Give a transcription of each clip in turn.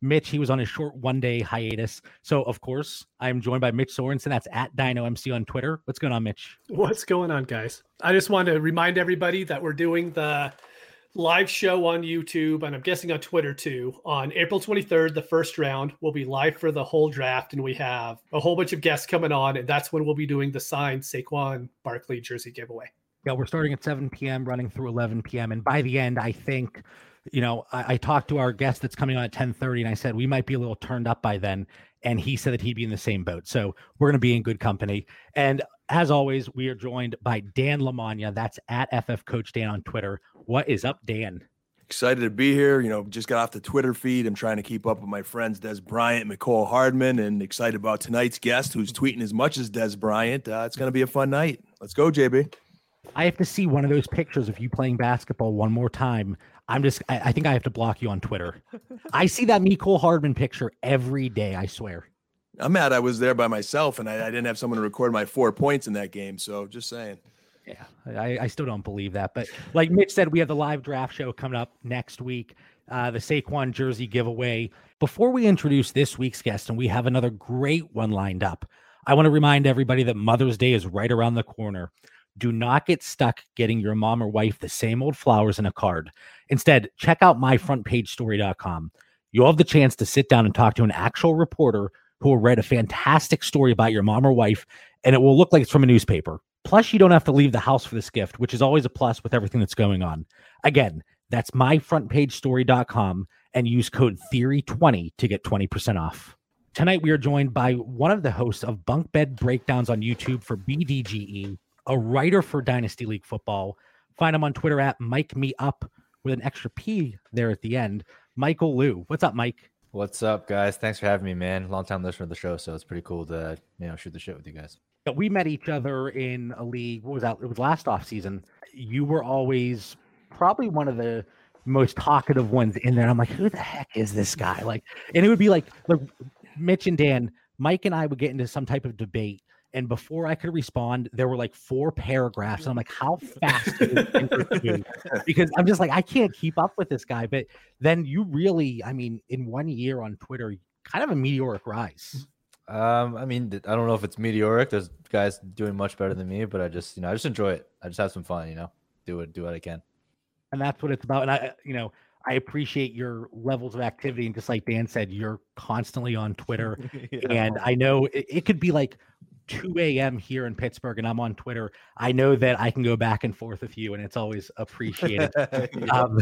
Mitch, he was on a short one day hiatus. So, of course, I'm joined by Mitch Sorensen. That's at DynoMC on Twitter. What's going on, Mitch? What's going on, guys? I just want to remind everybody that we're doing the live show on YouTube and I'm guessing on Twitter too. On April 23rd, the first round will be live for the whole draft, and we have a whole bunch of guests coming on, and that's when we'll be doing the signed Saquon Barkley jersey giveaway. Yeah, we're starting at 7 p.m., running through 11 p.m. And by the end, I think, you know, I, I talked to our guest that's coming on at 10:30, and I said we might be a little turned up by then. And he said that he'd be in the same boat. So we're going to be in good company. And as always, we are joined by Dan Lamagna. That's at FF Coach Dan on Twitter. What is up, Dan? Excited to be here. You know, just got off the Twitter feed. I'm trying to keep up with my friends Dez Bryant, Mecole Hardman, and excited about tonight's guest who's tweeting as much as Dez Bryant. Uh, it's going to be a fun night. Let's go, JB. I have to see one of those pictures of you playing basketball one more time. I'm just, I, I think I have to block you on Twitter. I see that Mecole Hardman picture every day, I swear. I'm mad I was there by myself and I, I didn't have someone to record my four points in that game. So just saying. Yeah, I, I still don't believe that. But like Mitch said, we have the live draft show coming up next week, uh, the Saquon jersey giveaway. Before we introduce this week's guest, and we have another great one lined up, I want to remind everybody that Mother's Day is right around the corner. Do not get stuck getting your mom or wife the same old flowers in a card. Instead, check out myfrontpagestory.com. You'll have the chance to sit down and talk to an actual reporter who will write a fantastic story about your mom or wife, and it will look like it's from a newspaper. Plus, you don't have to leave the house for this gift, which is always a plus with everything that's going on. Again, that's myfrontpagestory.com and use code Theory20 to get 20% off. Tonight, we are joined by one of the hosts of Bunk Bed Breakdowns on YouTube for BDGE, a writer for Dynasty League Football. Find him on Twitter at Mike Me Up with an extra P there at the end. Michael Liu. What's up, Mike? What's up, guys? Thanks for having me, man. Long time listener of the show, so it's pretty cool to you know shoot the shit with you guys. Yeah, We met each other in a league. What was that? It was last off season. You were always probably one of the most talkative ones in there. I'm like, who the heck is this guy? Like, and it would be like, like Mitch and Dan, Mike and I would get into some type of debate. And before I could respond, there were like four paragraphs. And I'm like, how fast? do you think this is? because I'm just like, I can't keep up with this guy. But then you really, I mean, in one year on Twitter, kind of a meteoric rise. Um, I mean, I don't know if it's meteoric. There's guys doing much better than me, but I just you know I just enjoy it. I just have some fun, you know. Do it, do what I can. and that's what it's about. And I, you know, I appreciate your levels of activity. And just like Dan said, you're constantly on Twitter. And I know it, it could be like 2 a.m. here in Pittsburgh, and I'm on Twitter. I know that I can go back and forth with you, and it's always appreciated. um,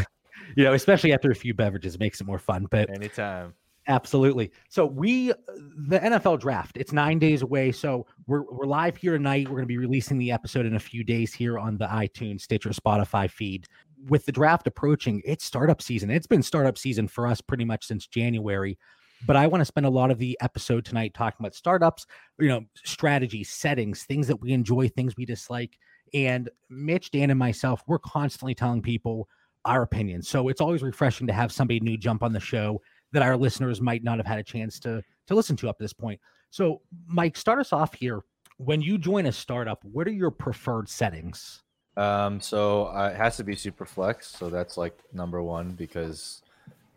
you know, especially after a few beverages, it makes it more fun. But Anytime. Absolutely. So we the NFL draft, it's 9 days away. So we're we're live here tonight. We're going to be releasing the episode in a few days here on the iTunes, Stitcher, Spotify feed. With the draft approaching, it's startup season. It's been startup season for us pretty much since January. But I want to spend a lot of the episode tonight talking about startups, you know, strategy, settings, things that we enjoy, things we dislike. And Mitch, Dan, and myself, we're constantly telling people our opinions. So it's always refreshing to have somebody new jump on the show that our listeners might not have had a chance to to listen to up to this point. So, Mike, start us off here. When you join a startup, what are your preferred settings? Um, so uh, it has to be super flex. So that's like number one because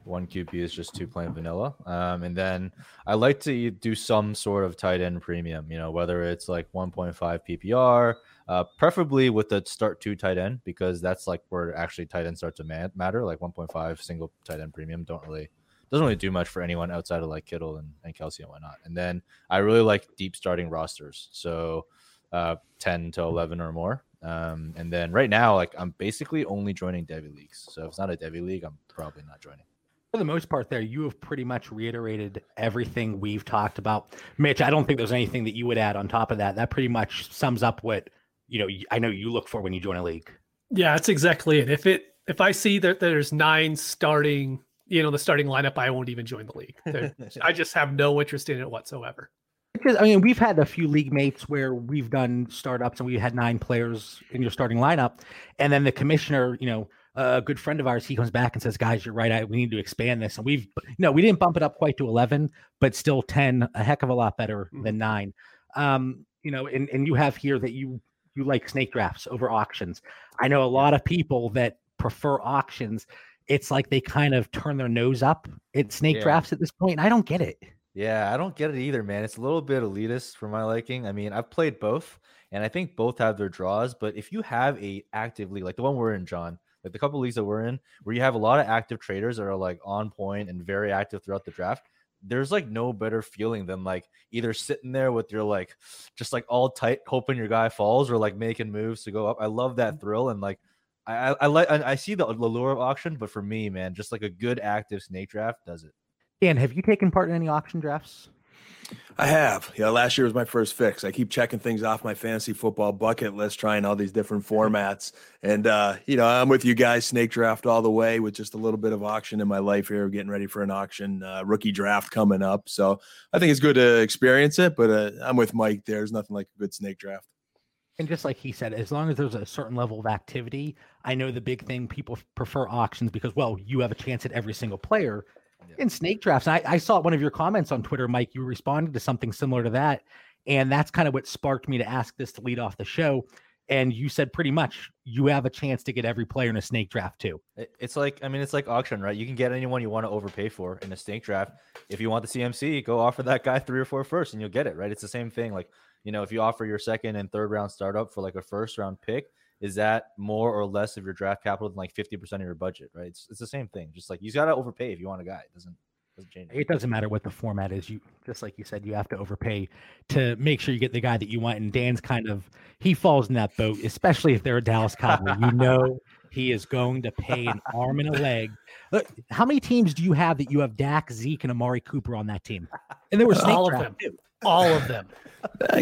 one QB is just too plain vanilla. Um, and then I like to do some sort of tight end premium, you know, whether it's like 1.5 PPR, uh, preferably with the start two tight end, because that's like where actually tight end starts to ma- matter. Like 1.5 single tight end premium don't really doesn't really do much for anyone outside of like Kittle and, and Kelsey and whatnot. And then I really like deep starting rosters. So uh, 10 to 11 or more. Um, and then right now, like I'm basically only joining Devy leagues. So if it's not a Devy league, I'm probably not joining. For the most part, there, you have pretty much reiterated everything we've talked about. Mitch, I don't think there's anything that you would add on top of that. That pretty much sums up what you know. i know you look for when you join a league. Yeah, that's exactly it. If it if I see that there's nine starting you know the starting lineup, I won't even join the league. I just have no interest in it whatsoever. Because I mean, we've had a few league mates where we've done startups and we had nine players in your starting lineup, and then the commissioner, you know, a good friend of ours, he comes back and says, "Guys, you're right. I, we need to expand this." And we've, you know, we didn't bump it up quite to eleven, but still ten, a heck of a lot better mm-hmm. than nine. Um, you know, and and you have here that you you like snake drafts over auctions. I know a lot of people that prefer auctions. It's like they kind of turn their nose up at snake yeah. drafts at this point. And I don't get it. Yeah, I don't get it either, man. It's a little bit elitist for my liking. I mean, I've played both, and I think both have their draws. But if you have a actively like the one we're in, John, like the couple leagues that we're in, where you have a lot of active traders that are like on point and very active throughout the draft, there's like no better feeling than like either sitting there with your like just like all tight, hoping your guy falls, or like making moves to go up. I love that mm-hmm. thrill and like I I like I, I see the allure of auction, but for me, man, just like a good active snake draft does it. Dan, have you taken part in any auction drafts? I have. Yeah, last year was my first fix. I keep checking things off my fantasy football bucket list, trying all these different formats. And uh, you know, I'm with you guys, snake draft all the way with just a little bit of auction in my life here, getting ready for an auction uh, rookie draft coming up. So I think it's good to experience it, but uh, I'm with Mike. There's nothing like a good snake draft. And just like he said, as long as there's a certain level of activity, I know the big thing people prefer auctions because, well, you have a chance at every single player yeah. in snake drafts. I, I saw one of your comments on Twitter, Mike. You responded to something similar to that. And that's kind of what sparked me to ask this to lead off the show. And you said pretty much you have a chance to get every player in a snake draft too. It's like, I mean, it's like auction, right? You can get anyone you want to overpay for in a snake draft. If you want the CMC, go offer that guy three or four first and you'll get it, right? It's the same thing. Like, you know, if you offer your second and third round startup for like a first round pick, is that more or less of your draft capital than like 50% of your budget, right? It's, it's the same thing. Just like you got to overpay if you want a guy. It doesn't doesn't change. It doesn't matter what the format is. You just like you said, you have to overpay to make sure you get the guy that you want. And Dan's kind of he falls in that boat, especially if they're a Dallas Cowboy. you know he is going to pay an arm and a leg. Look, how many teams do you have that you have Dak, Zeke, and Amari Cooper on that team? And there were all of them. Too. All of them.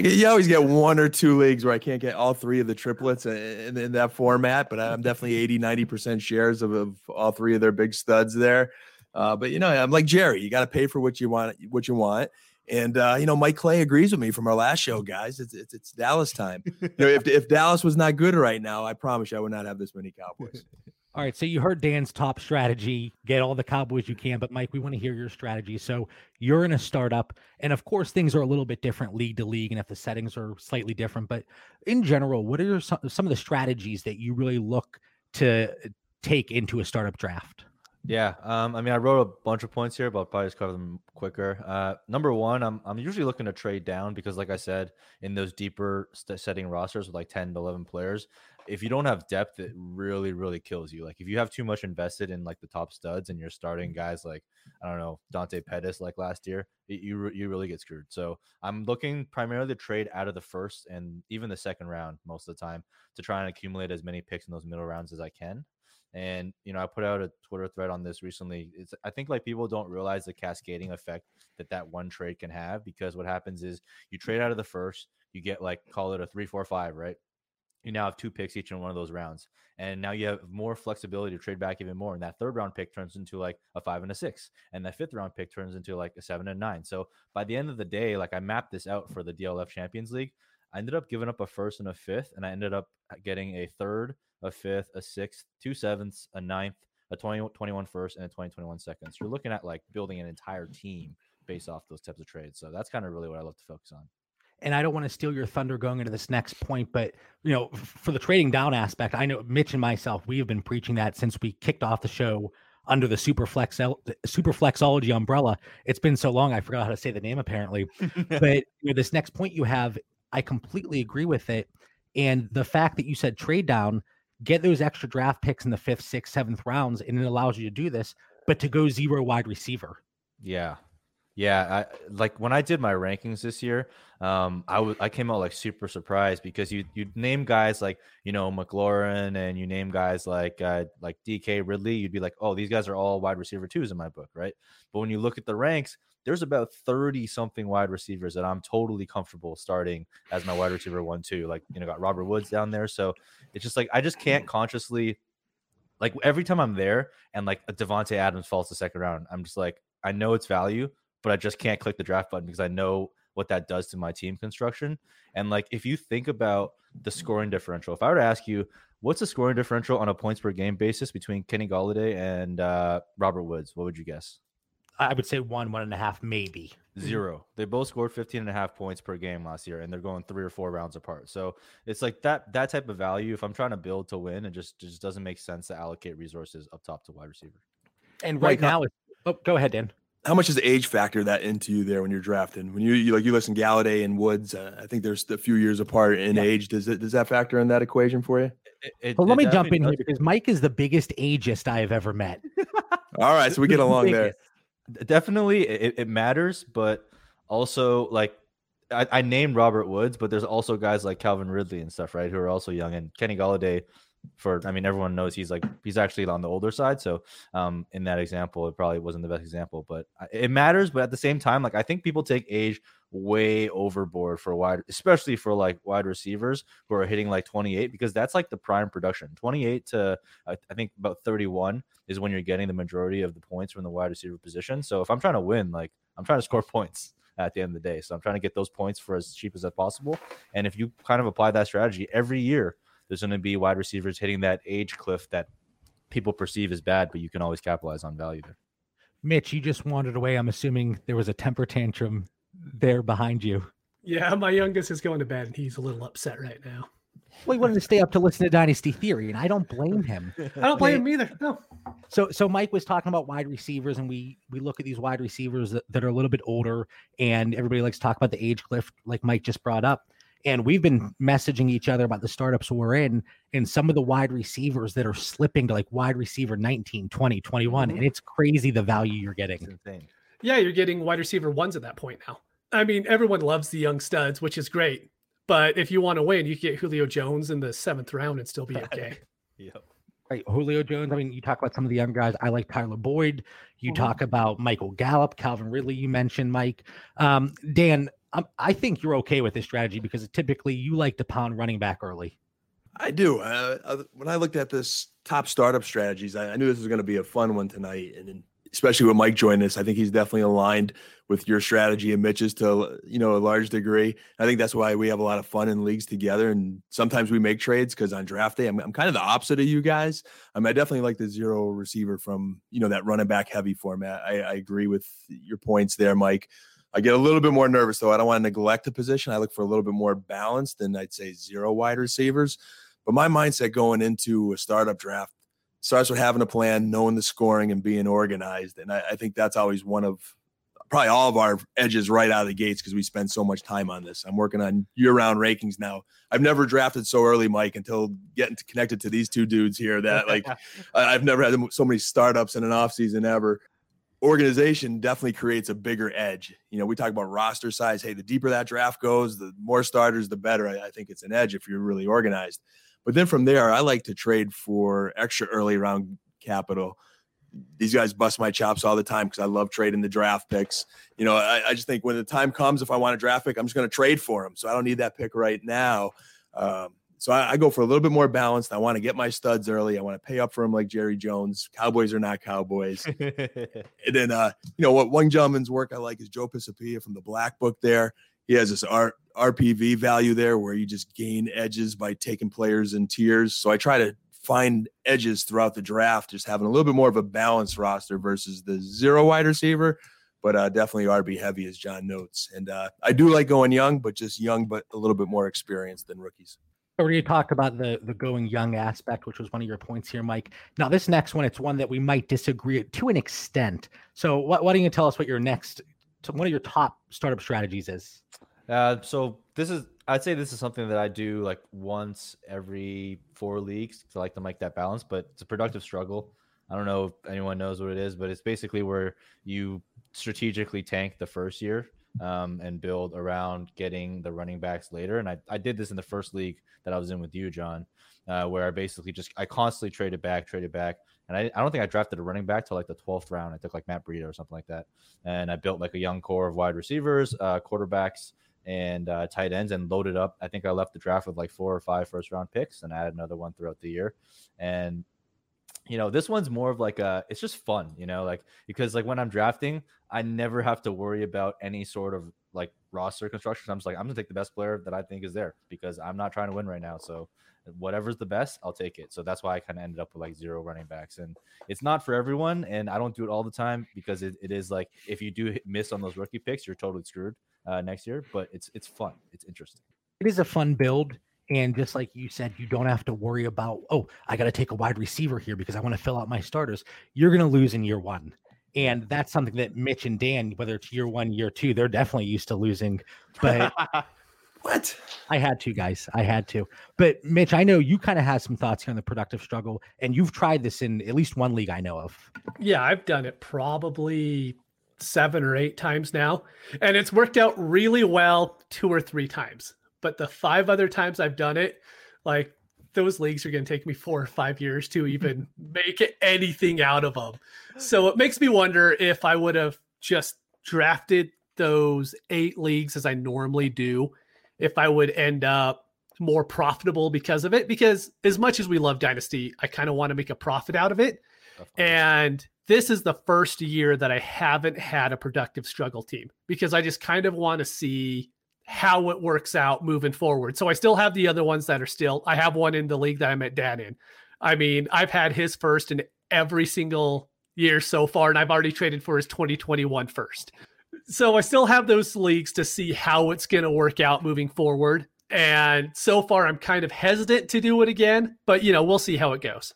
you always get one or two leagues where I can't get all three of the triplets in, in that format, but I'm definitely 80, 90% shares of, of all three of their big studs there. Uh, but you know, I'm like Jerry. You got to pay for what you want. What you want. And uh, you know, Mike Clay agrees with me from our last show, guys. It's it's, it's Dallas time. You know, if if Dallas was not good right now, I promise you, I would not have this many Cowboys. All right, so you heard Dan's top strategy: get all the Cowboys you can. But Mike, we want to hear your strategy. So you're in a startup, and of course, things are a little bit different league to league, and if the settings are slightly different. But in general, what are some, some of the strategies that you really look to take into a startup draft? Yeah, um, I mean, I wrote a bunch of points here, but I'll probably just cover them quicker. Uh, number one, I'm I'm usually looking to trade down because, like I said, in those deeper st- setting rosters with like 10 to 11 players, if you don't have depth, it really really kills you. Like if you have too much invested in like the top studs and you're starting mm-hmm. guys like I don't know Dante Pettis like last year, it, you you really get screwed. So I'm looking primarily to trade out of the first and even the second round most of the time to try and accumulate as many picks in those middle rounds as I can. And you know, I put out a Twitter thread on this recently. It's I think like people don't realize the cascading effect that that one trade can have because what happens is you trade out of the first, you get like call it a three, four, five, right? You now have two picks each in one of those rounds, and now you have more flexibility to trade back even more. And that third round pick turns into like a five and a six, and that fifth round pick turns into like a seven and nine. So by the end of the day, like I mapped this out for the DLF Champions League. I ended up giving up a first and a fifth, and I ended up uh, getting a third, a fifth, a sixth, two sevenths, a ninth, a 20, 21 first, and a 2021 second. So you're looking at like building an entire team based off those types of trades. So that's kind of really what I love to focus on. And I don't want to steal your thunder going into this next point, but you know, for the trading down aspect, I know Mitch and myself, we have been preaching that since we kicked off the show under the Superflex Superflexology umbrella. It's been so long, I forgot how to say the name apparently. but you know, this next point you have, I completely agree with it. And the fact that you said trade down, get those extra draft picks in the fifth, sixth, seventh rounds, and it allows you to do this, but to go zero wide receiver. Yeah. Yeah, I, like when I did my rankings this year, um, I, w- I came out like super surprised because you you name guys like you know McLaurin and you name guys like uh, like DK Ridley, you'd be like, oh, these guys are all wide receiver twos in my book, right? But when you look at the ranks, there's about 30 something wide receivers that I'm totally comfortable starting as my wide receiver one, two. Like, you know, got Robert Woods down there. So it's just like I just can't consciously like every time I'm there and like a Davante Adams falls to second round, I'm just like, I know it's value, but I just can't click the draft button because I know what that does to my team construction. And like, if you think about the scoring differential, if I were to ask you, what's the scoring differential on a points per game basis between Kenny Golladay and uh, Robert Woods? What would you guess? I would say one, one and a half, maybe. Zero. They both scored 15 and a half points per game last year, and they're going three or four rounds apart. So it's like that that type of value. If I'm trying to build to win, it just just doesn't make sense to allocate resources up top to wide receiver. And right, now, oh, go ahead, Dan. How much does the age factor that into you there when you're drafting? When you, you like you listen Golladay and Woods, uh, I think there's a few years apart in yeah. age. Does it does that factor in that equation for you? It, it, well, let me jump in does. here because Mike is the biggest ageist I have ever met. All right, so we get along there definitely it, it matters, but also like I, I, named Robert Woods, but there's also guys like Calvin Ridley and stuff, right, who are also young. And Kenny Golladay, for I mean, everyone knows he's like he's actually on the older side. So um, in that example, it probably wasn't the best example, but it matters. But at the same time, like I think people take age way overboard for wide, especially for like wide receivers who are hitting like 28 because that's like the prime production. 28 to I, I think about 31 is when you're getting the majority of the points from the wide receiver position. So if I'm trying to win, like I'm trying to score points at the end of the day. So I'm trying to get those points for as cheap as possible. And if you kind of apply that strategy every year, there's going to be wide receivers hitting that age cliff that people perceive as bad, but you can always capitalize on value there. Mitch, you just wandered away. I'm assuming there was a temper tantrum there behind you. Yeah, my youngest is going to bed and he's a little upset right now. Well, he wanted to stay up to listen to Dynasty Theory, and I don't blame him. I don't blame him either. No. So, so Mike was talking about wide receivers, and we we look at these wide receivers that, that are a little bit older, and everybody likes to talk about the age cliff, like Mike just brought up. And we've been messaging each other about the startups we're in and some of the wide receivers that are slipping to like wide receiver 19, 20, 21. Mm-hmm. And it's crazy the value you're getting. Yeah, you're getting wide receiver ones at that point now. I mean, everyone loves the young studs, which is great. But if you want to win, you can get Julio Jones in the seventh round and still be okay. yep. Right. Julio Jones. I mean, you talk about some of the young guys. I like Tyler Boyd. You mm-hmm. talk about Michael Gallup, Calvin Ridley, you mentioned, Mike. Um, Dan, um, I think you're okay with this strategy because typically you like to pound running back early. I do. Uh, when I looked at this top startup strategies, I, I knew this was going to be a fun one tonight. And especially with Mike joining us, I think he's definitely aligned with your strategy and Mitch's to you know a large degree. I think that's why we have a lot of fun in leagues together, and sometimes we make trades because on draft day I'm, I'm kind of the opposite of you guys. I mean, I definitely like the zero receiver from you know that running back heavy format. I, I agree with your points there, Mike. I get a little bit more nervous though. I don't want to neglect a position. I look for a little bit more balance than I'd say zero wide receivers. But my mindset going into a startup draft starts with having a plan, knowing the scoring, and being organized. And I, I think that's always one of probably all of our edges right out of the gates because we spend so much time on this. I'm working on year-round rankings now. I've never drafted so early, Mike, until getting connected to these two dudes here. That like I've never had so many startups in an offseason ever. Organization definitely creates a bigger edge. You know, we talk about roster size. Hey, the deeper that draft goes, the more starters, the better. I, I think it's an edge if you're really organized. But then from there, I like to trade for extra early round capital. These guys bust my chops all the time because I love trading the draft picks. You know, I, I, just think when the time comes, if I want a draft pick, I'm just going to trade for them. So I don't need that pick right now. Um, so I, I, go for a little bit more balanced. I want to get my studs early. I want to pay up for them like Jerry Jones. Cowboys are not Cowboys. and then, uh, you know, what one gentleman's work I like is Joe Pisapia from the Black Book there he has this R, RPV value there where you just gain edges by taking players in tiers. So I try to find edges throughout the draft, just having a little bit more of a balanced roster versus the zero wide receiver, but uh, definitely RB heavy, as John notes. And uh, I do like going young, but just young, but a little bit more experienced than rookies. We already talked about the the going young aspect, which was one of your points here, Mike. Now this next one, it's one that we might disagree to an extent. So, what, why don't you tell us what your next one of your top startup strategies is? Uh, so this is I'd say this is something that I do like once every four leagues to like to make that balance, but it's a productive struggle. I don't know if anyone knows what it is, but it's basically where you strategically tank the first year um, and build around getting the running backs later. And I, I did this in the first league that I was in with you, John, uh, where I basically just I constantly traded back, traded back. And I, I don't think I drafted a running back till like the 12th round. I took like Matt Breida or something like that. And I built like a young core of wide receivers, uh, quarterbacks, and uh, tight ends and loaded up. I think I left the draft with like four or five first round picks and added another one throughout the year. And you know, this one's more of like a it's just fun, you know, like because like when I'm drafting, I never have to worry about any sort of like roster construction. I'm just like I'm gonna take the best player that I think is there because I'm not trying to win right now. So whatever's the best, I'll take it. So that's why I kind of ended up with like zero running backs. And it's not for everyone. And I don't do it all the time because it, it is like if you do miss on those rookie picks, you're totally screwed uh, next year. But it's it's fun. It's interesting. It is a fun build. And just like you said, you don't have to worry about, oh, I got to take a wide receiver here because I want to fill out my starters. You're going to lose in year one. And that's something that Mitch and Dan, whether it's year one, year two, they're definitely used to losing. But what? I had to, guys. I had to. But Mitch, I know you kind of have some thoughts here on the productive struggle, and you've tried this in at least one league I know of. Yeah, I've done it probably seven or eight times now, and it's worked out really well two or three times. But the five other times I've done it, like those leagues are going to take me four or five years to even make anything out of them. So it makes me wonder if I would have just drafted those eight leagues as I normally do, if I would end up more profitable because of it. Because as much as we love Dynasty, I kind of want to make a profit out of it. Of and this is the first year that I haven't had a productive struggle team because I just kind of want to see how it works out moving forward. So I still have the other ones that are still. I have one in the league that I met Dan in. I mean, I've had his first in every single year so far, and I've already traded for his 2021 first. So I still have those leagues to see how it's going to work out moving forward. And so far, I'm kind of hesitant to do it again, but you know, we'll see how it goes.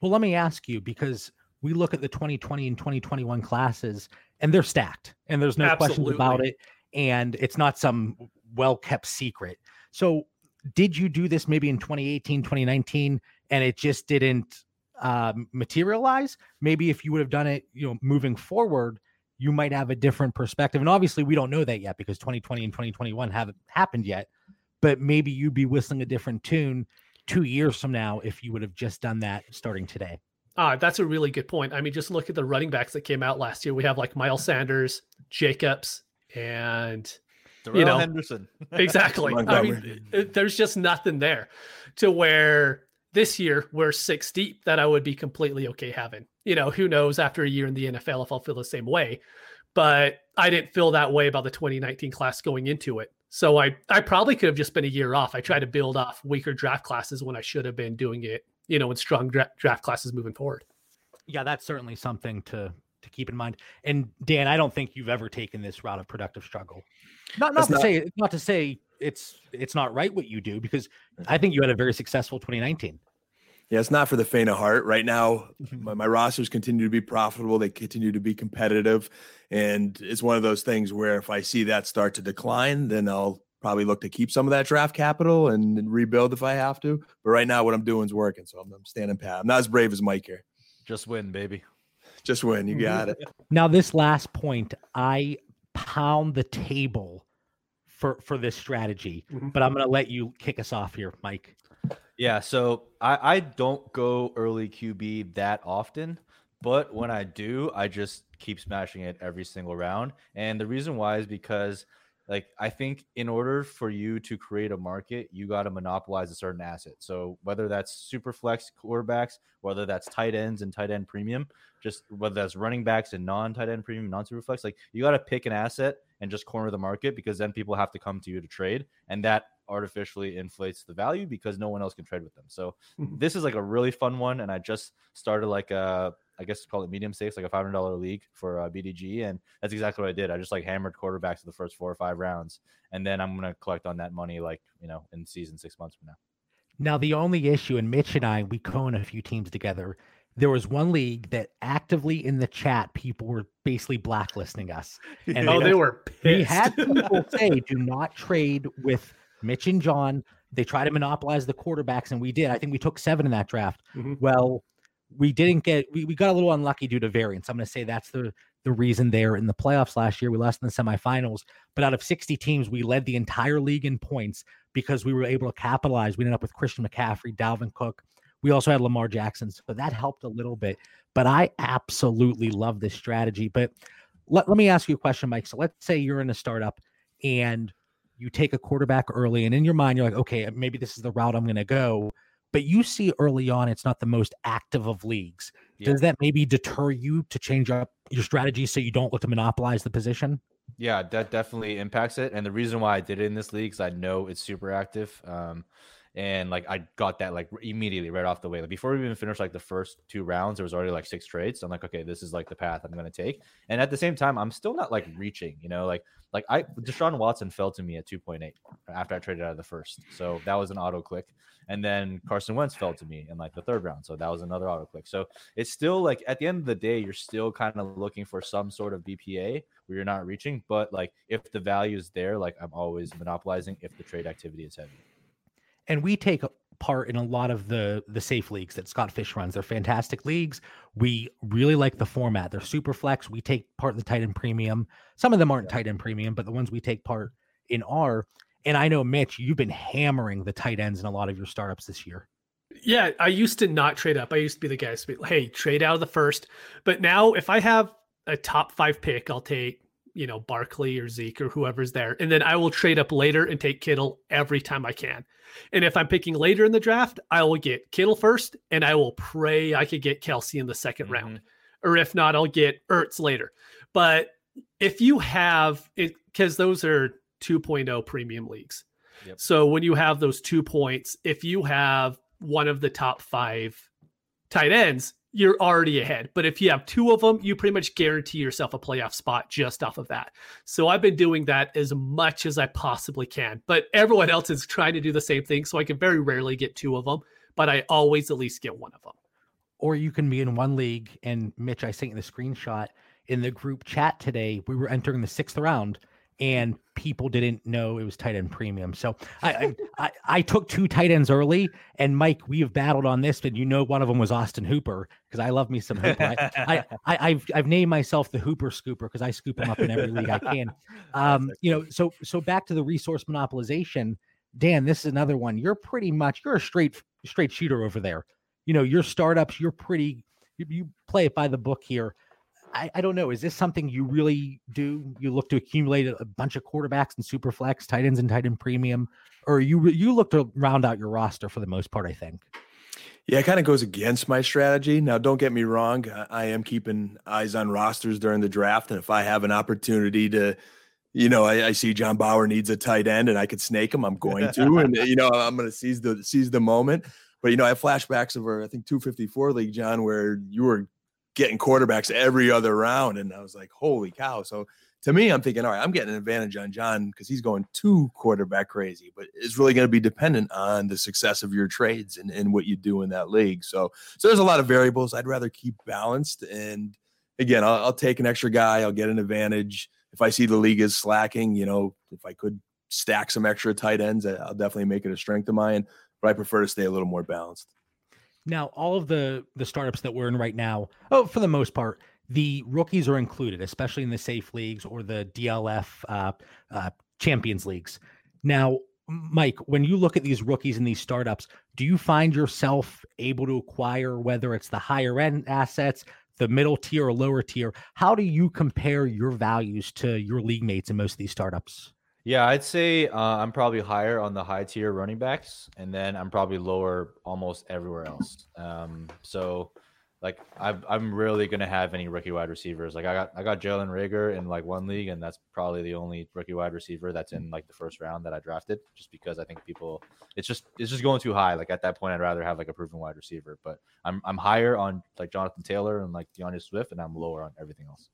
Well, let me ask you because we look at the 2020 and 2021 classes and they're stacked and there's no Absolutely. questions about it and it's not some well kept secret. So, did you do this maybe in 2018, 2019, and it just didn't uh, materialize? Maybe if you would have done it, you know, moving forward, you might have a different perspective. And obviously, we don't know that yet because 2020 and 2021 haven't happened yet. But maybe you'd be whistling a different tune two years from now if you would have just done that starting today. Ah, that's a really good point. I mean, just look at the running backs that came out last year. We have like Miles Sanders, Jacobs, and Darrell you know Henderson. exactly. I mean, there's just nothing there to where this year we're six deep that I would be completely okay having. You know, who knows after a year in the NFL if I'll feel the same way. But I didn't feel that way about the 2019 class going into it. So I I probably could have just been a year off. I tried to build off weaker draft classes when I should have been doing it, you know, in strong dra- draft classes moving forward. Yeah, that's certainly something to to keep in mind. And Dan, I don't think you've ever taken this route of productive struggle. Not not to not, say not to say it's it's not right what you do because I think you had a very successful 2019. Yeah, it's not for the faint of heart. Right now, my, my rosters continue to be profitable. They continue to be competitive, and it's one of those things where if I see that start to decline, then I'll probably look to keep some of that draft capital and, and rebuild if I have to. But right now, what I'm doing is working, so I'm, I'm standing pat. I'm not as brave as Mike here. Just win, baby. Just win. You got it. Now, this last point, I pound the table for for this strategy, mm-hmm. but I'm going to let you kick us off here, Mike. Yeah, so I, I don't go early QB that often, but when I do, I just keep smashing it every single round. And the reason why is because like I think in order for you to create a market, you got to monopolize a certain asset. So whether that's super flex quarterbacks, whether that's tight ends and tight end premium, just whether that's running backs and non tight end premium, non super flex, like you got to pick an asset and just corner the market because then people have to come to you to trade, and that artificially inflates the value because no one else can trade with them. So this is like a really fun one, and I just started like a I guess call it medium stakes, like a five hundred dollar league for uh, BDGE, and that's exactly what I did. I just like hammered quarterbacks to the first four or five rounds, and then I'm gonna collect on that money like you know in season six months from now. Now the only issue, and Mitch and I, we co-own a few teams together. There was one league that actively in the chat, people were basically blacklisting us. And oh, they, they were pissed. We had people say, "Do not trade with Mitch and John." They try to monopolize the quarterbacks, and we did. I think we took seven in that draft. Mm-hmm. Well, we didn't get we, we got a little unlucky due to variance. I'm going to say that's the the reason there in the playoffs last year. We lost in the semifinals, but out of 60 teams, we led the entire league in points because we were able to capitalize. We ended up with Christian McCaffrey, Dalvin Cook. We also had Lamar Jackson, so that helped a little bit. But I absolutely love this strategy. But let, let me ask you a question, Mike. So let's say you're in a startup and you take a quarterback early, and in your mind, you're like, okay, maybe this is the route I'm going to go but you see early on it's not the most active of leagues. Yeah. Does that maybe deter you to change up your strategy so you don't look to monopolize the position? Yeah, that definitely impacts it. And the reason why I did it in this league is I know it's super active. Um, and like I got that like immediately right off the way. Like before we even finished like the first two rounds, there was already like six trades. So I'm like, okay, this is like the path I'm gonna take. And at the same time, I'm still not like reaching, you know, like like I Deshaun Watson fell to me at 2.8 after I traded out of the first. So that was an auto click. And then Carson Wentz fell to me in like the third round. So that was another auto click. So it's still like at the end of the day, you're still kind of looking for some sort of BPA where you're not reaching. But like if the value is there, like I'm always monopolizing if the trade activity is heavy and we take part in a lot of the the safe leagues that Scott Fish runs. They're fantastic leagues. We really like the format. They're super flex. We take part in the tight end premium. Some of them aren't tight end premium, but the ones we take part in are. And I know Mitch, you've been hammering the tight ends in a lot of your startups this year. Yeah, I used to not trade up. I used to be the guy to be, hey, trade out of the first. But now if I have a top five pick, I'll take you know, Barkley or Zeke or whoever's there. And then I will trade up later and take Kittle every time I can. And if I'm picking later in the draft, I will get Kittle first and I will pray I could get Kelsey in the 2nd mm-hmm. round. Or if not, I'll get Ertz later. But if you have it, because those are 2.0 premium leagues. Yep. So when you have those two points, if you have one of the top five tight ends, you're already ahead. But if you have two of them, you pretty much guarantee yourself a playoff spot just off of that. So I've been doing that as much as I possibly can. But everyone else is trying to do the same thing. So I can very rarely get two of them, but I always at least get one of them. Or you can be in one league. And Mitch, I sent you the screenshot in the group chat today. We were entering the sixth round and people didn't know it was tight end premium. So I, I, I, I took two tight ends early, and Mike, we have battled on this, but you know one of them was Austin Hooper because I love me some Hooper. I, I, I have I've named myself the Hooper Scooper because I scoop him up in every league I can. Um, you know, so so back to the resource monopolization, Dan. This is another one. You're pretty much you're a straight straight shooter over there. You know, your startups, you're pretty. You, you play it by the book here. I, I, don't know. Is this something you really do? You look to accumulate a bunch of quarterbacks and super flex, tight ends and tight end premium, or you you look to round out your roster for the most part. I think. Yeah, it kind of goes against my strategy. Now, don't get me wrong. I am keeping eyes on rosters during the draft, and if I have an opportunity to, you know, I, I see John Bauer needs a tight end, and I could snake him, I'm going to, and you know, I'm going to seize the seize the moment. But you know, I have flashbacks of our I think 254 league, John, where you were getting quarterbacks every other round. And I was like, holy cow. So to me, I'm thinking, all right, I'm getting an advantage on John because he's going too quarterback crazy, but it's really going to be dependent on the success of your trades and, and what you do in that league. So, so there's a lot of variables. I'd rather keep balanced. And again, I'll, I'll take an extra guy. I'll get an advantage. If I see the league is slacking, you know, if I could stack some extra tight ends, I'll definitely make it a strength of mine, but I prefer to stay a little more balanced. Now, all of the the startups that we're in right now, oh, for the most part, the rookies are included, especially in the safe leagues or the DLF uh, uh, Champions leagues. Now, Mike, when you look at these rookies and these startups, do you find yourself able to acquire whether it's the higher end assets, the middle tier or lower tier? How do you compare your values to your league mates in most of these startups? Yeah, I'd say uh, I'm probably higher on the high tier running backs, and then I'm probably lower almost everywhere else. Um, so, like, i am really gonna have any rookie wide receivers. Like, I got I got Jalen Reagor in like one league, and that's probably the only rookie wide receiver that's in like the first round that I drafted, just because I think people it's just it's just going too high. Like at that point, I'd rather have like a proven wide receiver. But I'm I'm higher on like Jonathan Taylor and like D'Andre Swift, and I'm lower on everything else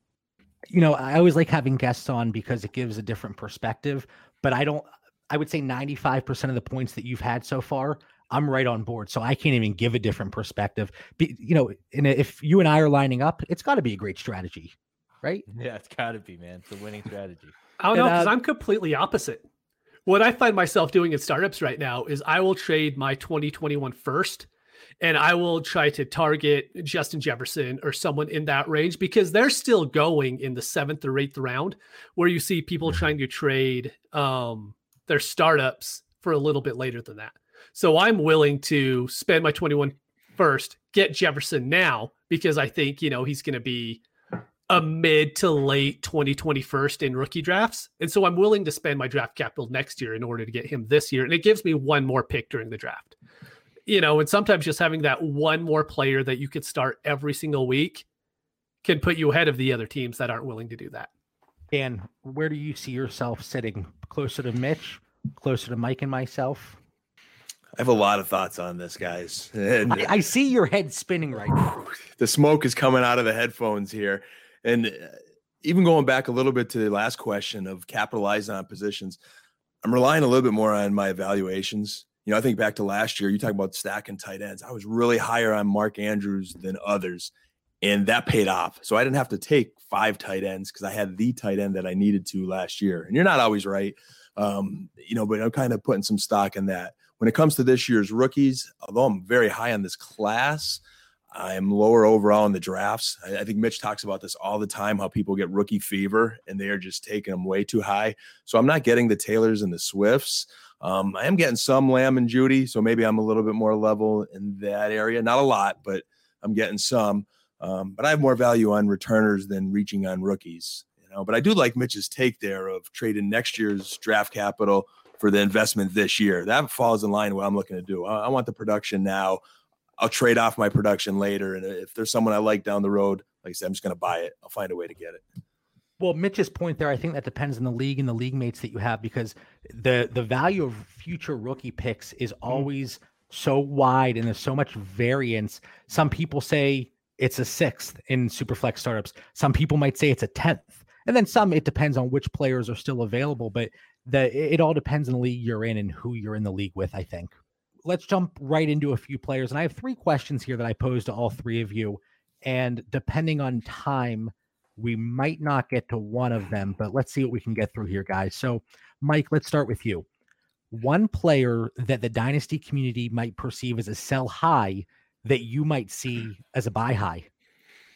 you know, I always like having guests on because it gives a different perspective. But I don't, I would say 95% of the points that you've had so far, I'm right on board. So I can't even give a different perspective. Be, you know, and if you and I are lining up, it's got to be a great strategy, right? Yeah, it's got to be, man. It's a winning strategy. I don't know, because uh, I'm completely opposite. What I find myself doing in startups right now is I will trade my 2021 first and I will try to target Justin Jefferson or someone in that range because they're still going in the seventh or eighth round, where you see people mm-hmm. trying to trade um, their startups for a little bit later than that. So I'm willing to spend my 21 first, get Jefferson now because I think you know he's going to be a mid to late 2021st in rookie drafts. And so I'm willing to spend my draft capital next year in order to get him this year. And it gives me one more pick during the draft you know, and sometimes just having that one more player that you could start every single week can put you ahead of the other teams that aren't willing to do that. And where do you see yourself sitting? Closer to Mitch, closer to Mike and myself? I have a lot of thoughts on this, guys. And I, I see your head spinning right now. the smoke is coming out of the headphones here. And uh, even going back a little bit to the last question of capitalizing on positions, I'm relying a little bit more on my evaluations. You know, I think back to last year, you talk about stacking tight ends. I was really higher on Mark Andrews than others, and that paid off. So I didn't have to take five tight ends because I had the tight end that I needed to last year. And you're not always right, um, you know, but I'm kind of putting some stock in that. When it comes to this year's rookies, although I'm very high on this class, I'm lower overall in the drafts. I, I, think Mitch talks about this all the time how people get rookie fever and they are just taking them way too high. So I'm not getting the Taylors and the Swifts. Um, I am getting some Lamb and Jeudy, So maybe I'm a little bit more level in that area. Not a lot, but I'm getting some. Um, but I have more value on returners than reaching on rookies. You know, but I do like Mitch's take there of trading next year's draft capital for the investment this year. That falls in line with what I'm looking to do. I, I want the production now. I'll trade off my production later. And if there's someone I like down the road, like I said, I'm just going to buy it. I'll find a way to get it. Well, Mitch's point there, I think that depends on the league and the league mates that you have because the the value of future rookie picks is mm-hmm. always so wide and there's so much variance. Some people say it's a sixth in superflex startups. Some people might say it's a tenth, and then some it depends on which players are still available. But the it all depends on the league you're in and who you're in the league with. I think let's jump right into a few players. And I have three questions here that I pose to all three of you. And depending on time, we might not get to one of them, but let's see what we can get through here, guys. So, Mike, let's start with you. One player that the dynasty community might perceive as a sell high that you might see as a buy high.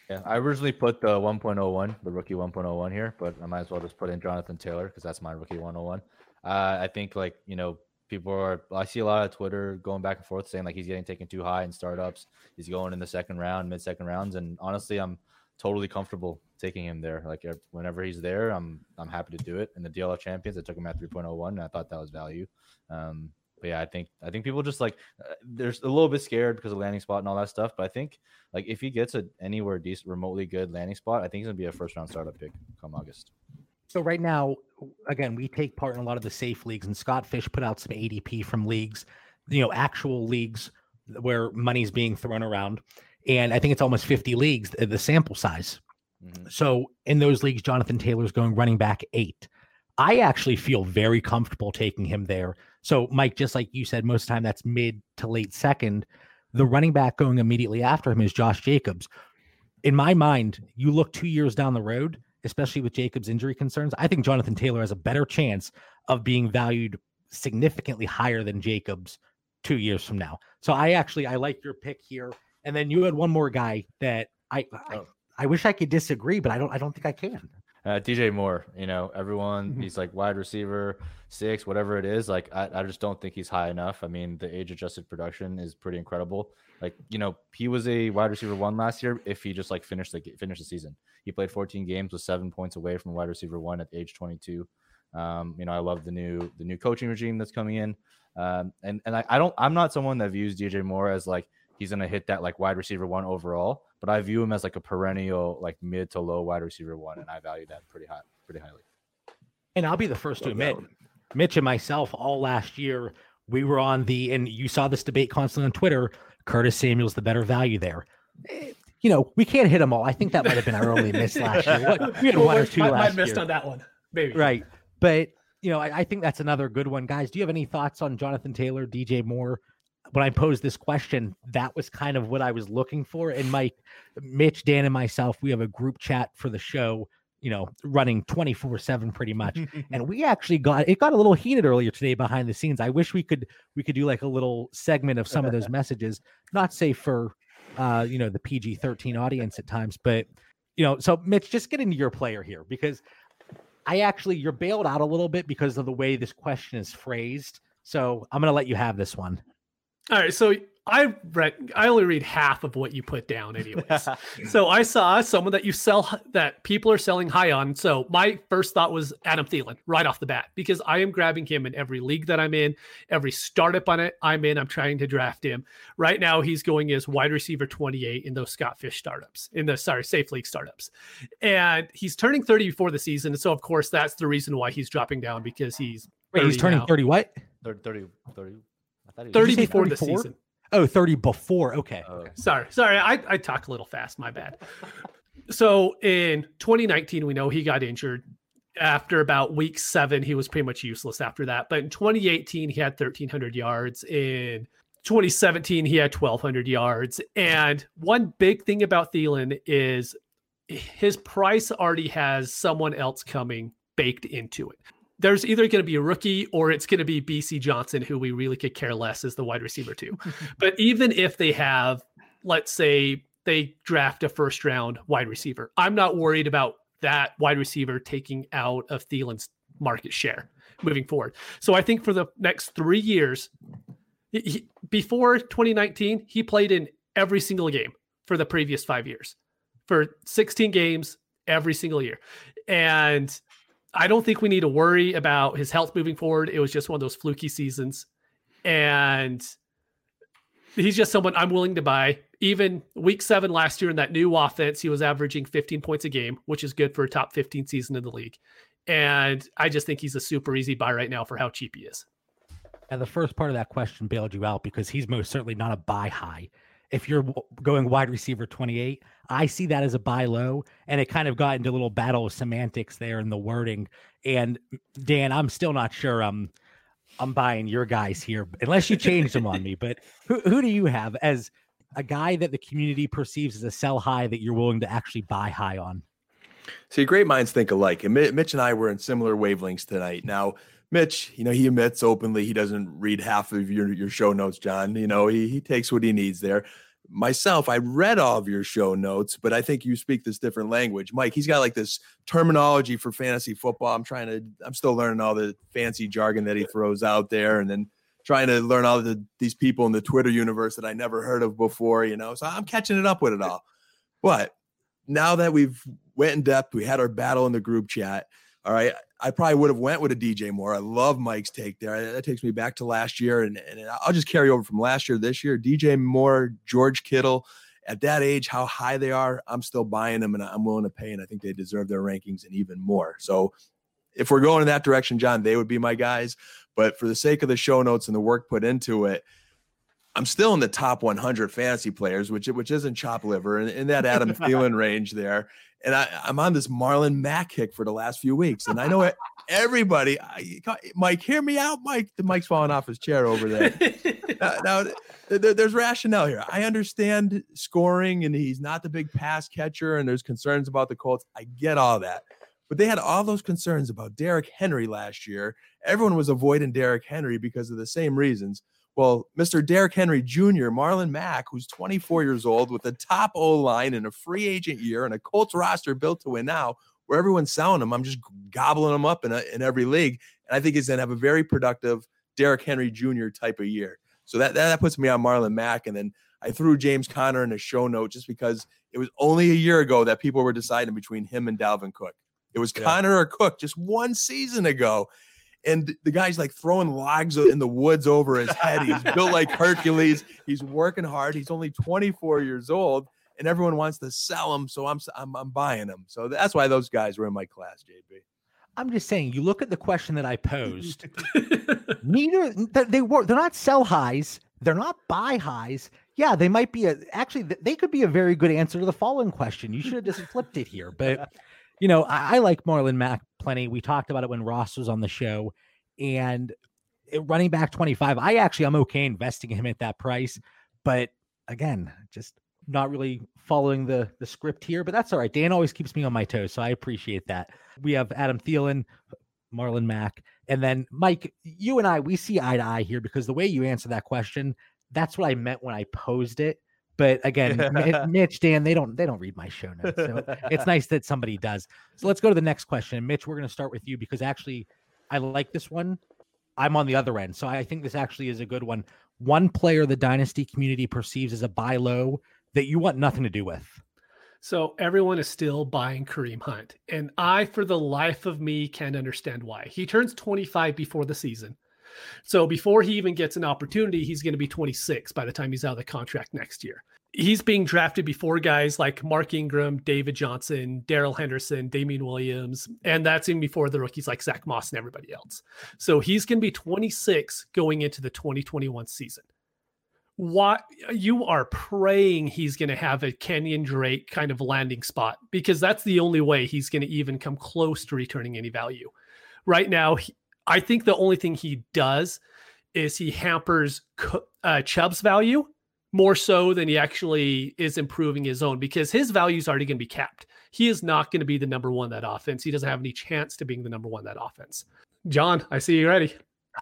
Yeah, I originally put the 1.01, the rookie 1.01 here, but I might as well just put in Jonathan Taylor because that's my rookie 101. Uh, I think like you know people are i see a lot of twitter going back and forth saying like he's getting taken too high in startups he's going in the second round mid second rounds and honestly i'm totally comfortable taking him there. Like whenever he's there i'm i'm happy to do it. In the dlf champions i took him at 3.01 and i thought that was value. Um but yeah i think i think people just like uh, there's a little bit scared because of landing spot and all that stuff but i think like if he gets a anywhere decent remotely good landing spot i think he's gonna be a first round startup pick come august. So right now, again, we take part in a lot of the safe leagues, and Scott Fish put out some ADP from leagues, you know, actual leagues where money's being thrown around, and I think it's almost 50 leagues the sample size. Mm-hmm. So in those leagues, Jonathan Taylor's going running back eight. I actually feel very comfortable taking him there. So Mike, just like you said, most of the time that's mid to late second. The running back going immediately after him is Josh Jacobs. In my mind, you look two years down the road especially with Jacobs' injury concerns, I think Jonathan Taylor has a better chance of being valued significantly higher than Jacobs two years from now. So I actually I like your pick here. And then you had one more guy that I I, oh. I wish I could disagree, but I don't I don't think I can. Uh, DJ Moore, you know, everyone mm-hmm. he's like wide receiver six, whatever it is. Like I, I just don't think he's high enough. I mean, the age adjusted production is pretty incredible. Like you know, he was a wide receiver one last year. If he just like finished the finished the season, he played 14 games, with seven points away from wide receiver one at age 22. Um, you know, I love the new the new coaching regime that's coming in. Um, and and I, I don't I'm not someone that views DJ Moore as like he's gonna hit that like wide receiver one overall, but I view him as like a perennial like mid to low wide receiver one, and I value that pretty high pretty highly. And I'll be the first to admit, Mitch and myself all last year we were on the and you saw this debate constantly on Twitter. Curtis Samuel's the better value there. You know, we can't hit them all. I think that might have been our only miss last year. What, we had well, one or two I, last I missed year. on that one, maybe. Right, but you know, I, I, think that's another good one, guys. Do you have any thoughts on Jonathan Taylor, DJ Moore? When I posed this question, that was kind of what I was looking for. And Mike, Mitch, Dan, and myself, we have a group chat for the show you know, running 24 7 pretty much. and we actually got it got a little heated earlier today behind the scenes. I wish we could we could do like a little segment of some of those messages, not safe for uh, you know, the PG 13 audience at times, but you know, so Mitch, just get into your player here because I actually you're bailed out a little bit because of the way this question is phrased. So I'm gonna let you have this one. All right. So I read I only read half of what you put down anyways. so I saw someone that you sell that people are selling high on. So my first thought was Adam Thielen right off the bat because I am grabbing him in every league that I'm in, every startup on it I'm in. I'm trying to draft him. Right now he's going as wide receiver 28 in those Scott Fish startups, in the sorry, safe league startups. And he's turning 30 before the season. So of course that's the reason why he's dropping down because he's Wait, he's turning now. 30 what? 30, 30, 30 30 you say before the season. Oh, 30 before. Okay. Oh. Sorry, sorry, I, I talk a little fast. My bad. So in 2019, we know he got injured. After about week seven, he was pretty much useless after that. But in 2018, he had 1,300 yards. In 2017, he had 1,200 yards. And one big thing about Thielen is his price already has someone else coming baked into it. There's either going to be a rookie or it's going to be Bisi Johnson, who we really could care less as the wide receiver, too. but even if they have, let's say, they draft a first round wide receiver, I'm not worried about that wide receiver taking out of Thielen's market share moving forward. So I think for the next three years, he- before 2019, he played in every single game for the previous five years, for 16 games every single year. And I don't think we need to worry about his health moving forward. It was just one of those fluky seasons. And he's just someone I'm willing to buy. Even week seven last year in that new offense, he was averaging 15 points a game, which is good for a top 15 season in the league. And I just think he's a super easy buy right now for how cheap he is. And the first part of that question bailed you out because he's most certainly not a buy high. If you're going wide receiver 28, I see that as a buy low. And it kind of got into a little battle of semantics there in the wording. And Dan, I'm still not sure I'm I'm buying your guys here, unless you changed them on me. But who, who do you have as a guy that the community perceives as a sell high that you're willing to actually buy high on? See, great minds think alike. And Mitch and I were in similar wavelengths tonight. Now, Mitch, you know, he admits openly he doesn't read half of your, your show notes, John. You know, he, he takes what he needs there. Myself, I read all of your show notes, but I think you speak this different language. Mike, he's got like this terminology for fantasy football. I'm trying to, I'm still learning all the fancy jargon that he throws out there and then trying to learn all the these people in the Twitter universe that I never heard of before, you know. So I'm catching it up with it all. But now that we've went in depth, we had our battle in the group chat. All right. I probably would have went with a DJ Moore. I love Mike's take there. That takes me back to last year, and, and I'll just carry over from last year this year. DJ Moore, George Kittle, at that age, how high they are, I'm still buying them, and I'm willing to pay, and I think they deserve their rankings and even more. So, if we're going in that direction, John, they would be my guys. But for the sake of the show notes and the work put into it, I'm still in the top 100 fantasy players, which which isn't chop liver, in, in that Adam Thielen range there. And I, I'm on this Marlon Mack kick for the last few weeks, and I know everybody. I, Mike, hear me out, Mike. The mic's falling off his chair over there. now, now there, there's rationale here. I understand scoring, and he's not the big pass catcher, and there's concerns about the Colts. I get all that. But they had all those concerns about Derrick Henry last year. Everyone was avoiding Derrick Henry because of the same reasons. Well, Mr. Derrick Henry Jr., Marlon Mack, who's 24 years old with a top O line and a free agent year and a Colts roster built to win now, where everyone's selling him, I'm just gobbling him up in, a, in every league. And I think he's going to have a very productive Derrick Henry Jr. type of year. So that, that, puts me on Marlon Mack. And then I threw James Conner in a show note just because it was only a year ago that people were deciding between him and Dalvin Cook. It was Yeah. Conner or Cook just one season ago. And the guy's like throwing logs in the woods over his head. He's built like Hercules. He's working hard. He's only 24 years old, and everyone wants to sell him. So I'm I'm, I'm buying him. So that's why those guys were in my class, JB. I'm just saying, you look at the question that I posed. neither th- they were they're not sell highs they're not buy highs yeah they might be a actually they could be a very good answer to the following question you should have just flipped it here but you know I, I like marlon mack plenty. We talked about it when ross was on the show. And it- running back 25 i actually i'm okay investing him at that price. But again just not really following the the script here but that's all right. Dan always keeps me on my toes so i appreciate that. We have adam Thielen, marlon mack and then, Mike, you and I, we see eye to eye here because the way you answer that question, that's what I meant when I posed it. But again, Mi- Mitch, Dan, they don't they don't read my show notes. So it's nice that somebody does. So let's go to the next question. Mitch, we're going to start with you because actually I like this one. I'm on the other end. So I think this actually is a good one. one player the dynasty community perceives as a buy low that you want nothing to do with? So everyone is still buying Kareem Hunt. And I, for the life of me, can't understand why. He turns 25 before the season. So before he even gets an opportunity, he's going to be 26 by the time he's out of the contract next year. He's being drafted before guys like Mark Ingram, David Johnson, Darrell Henderson, Damien Williams, and that's even before the rookies like Zach Moss and everybody else. So he's going to be 26 going into the 2021 season why you are praying he's going to have a Kenyon Drake kind of landing spot because that's the only way he's going to even come close to returning any value. Right now, he, I think the only thing he does is he hampers uh, Chubb's value more so than he actually is improving his own because his value is already going to be capped. He is not going to be the number one that offense. He doesn't have any chance to being the number one that offense. John, I see you ready.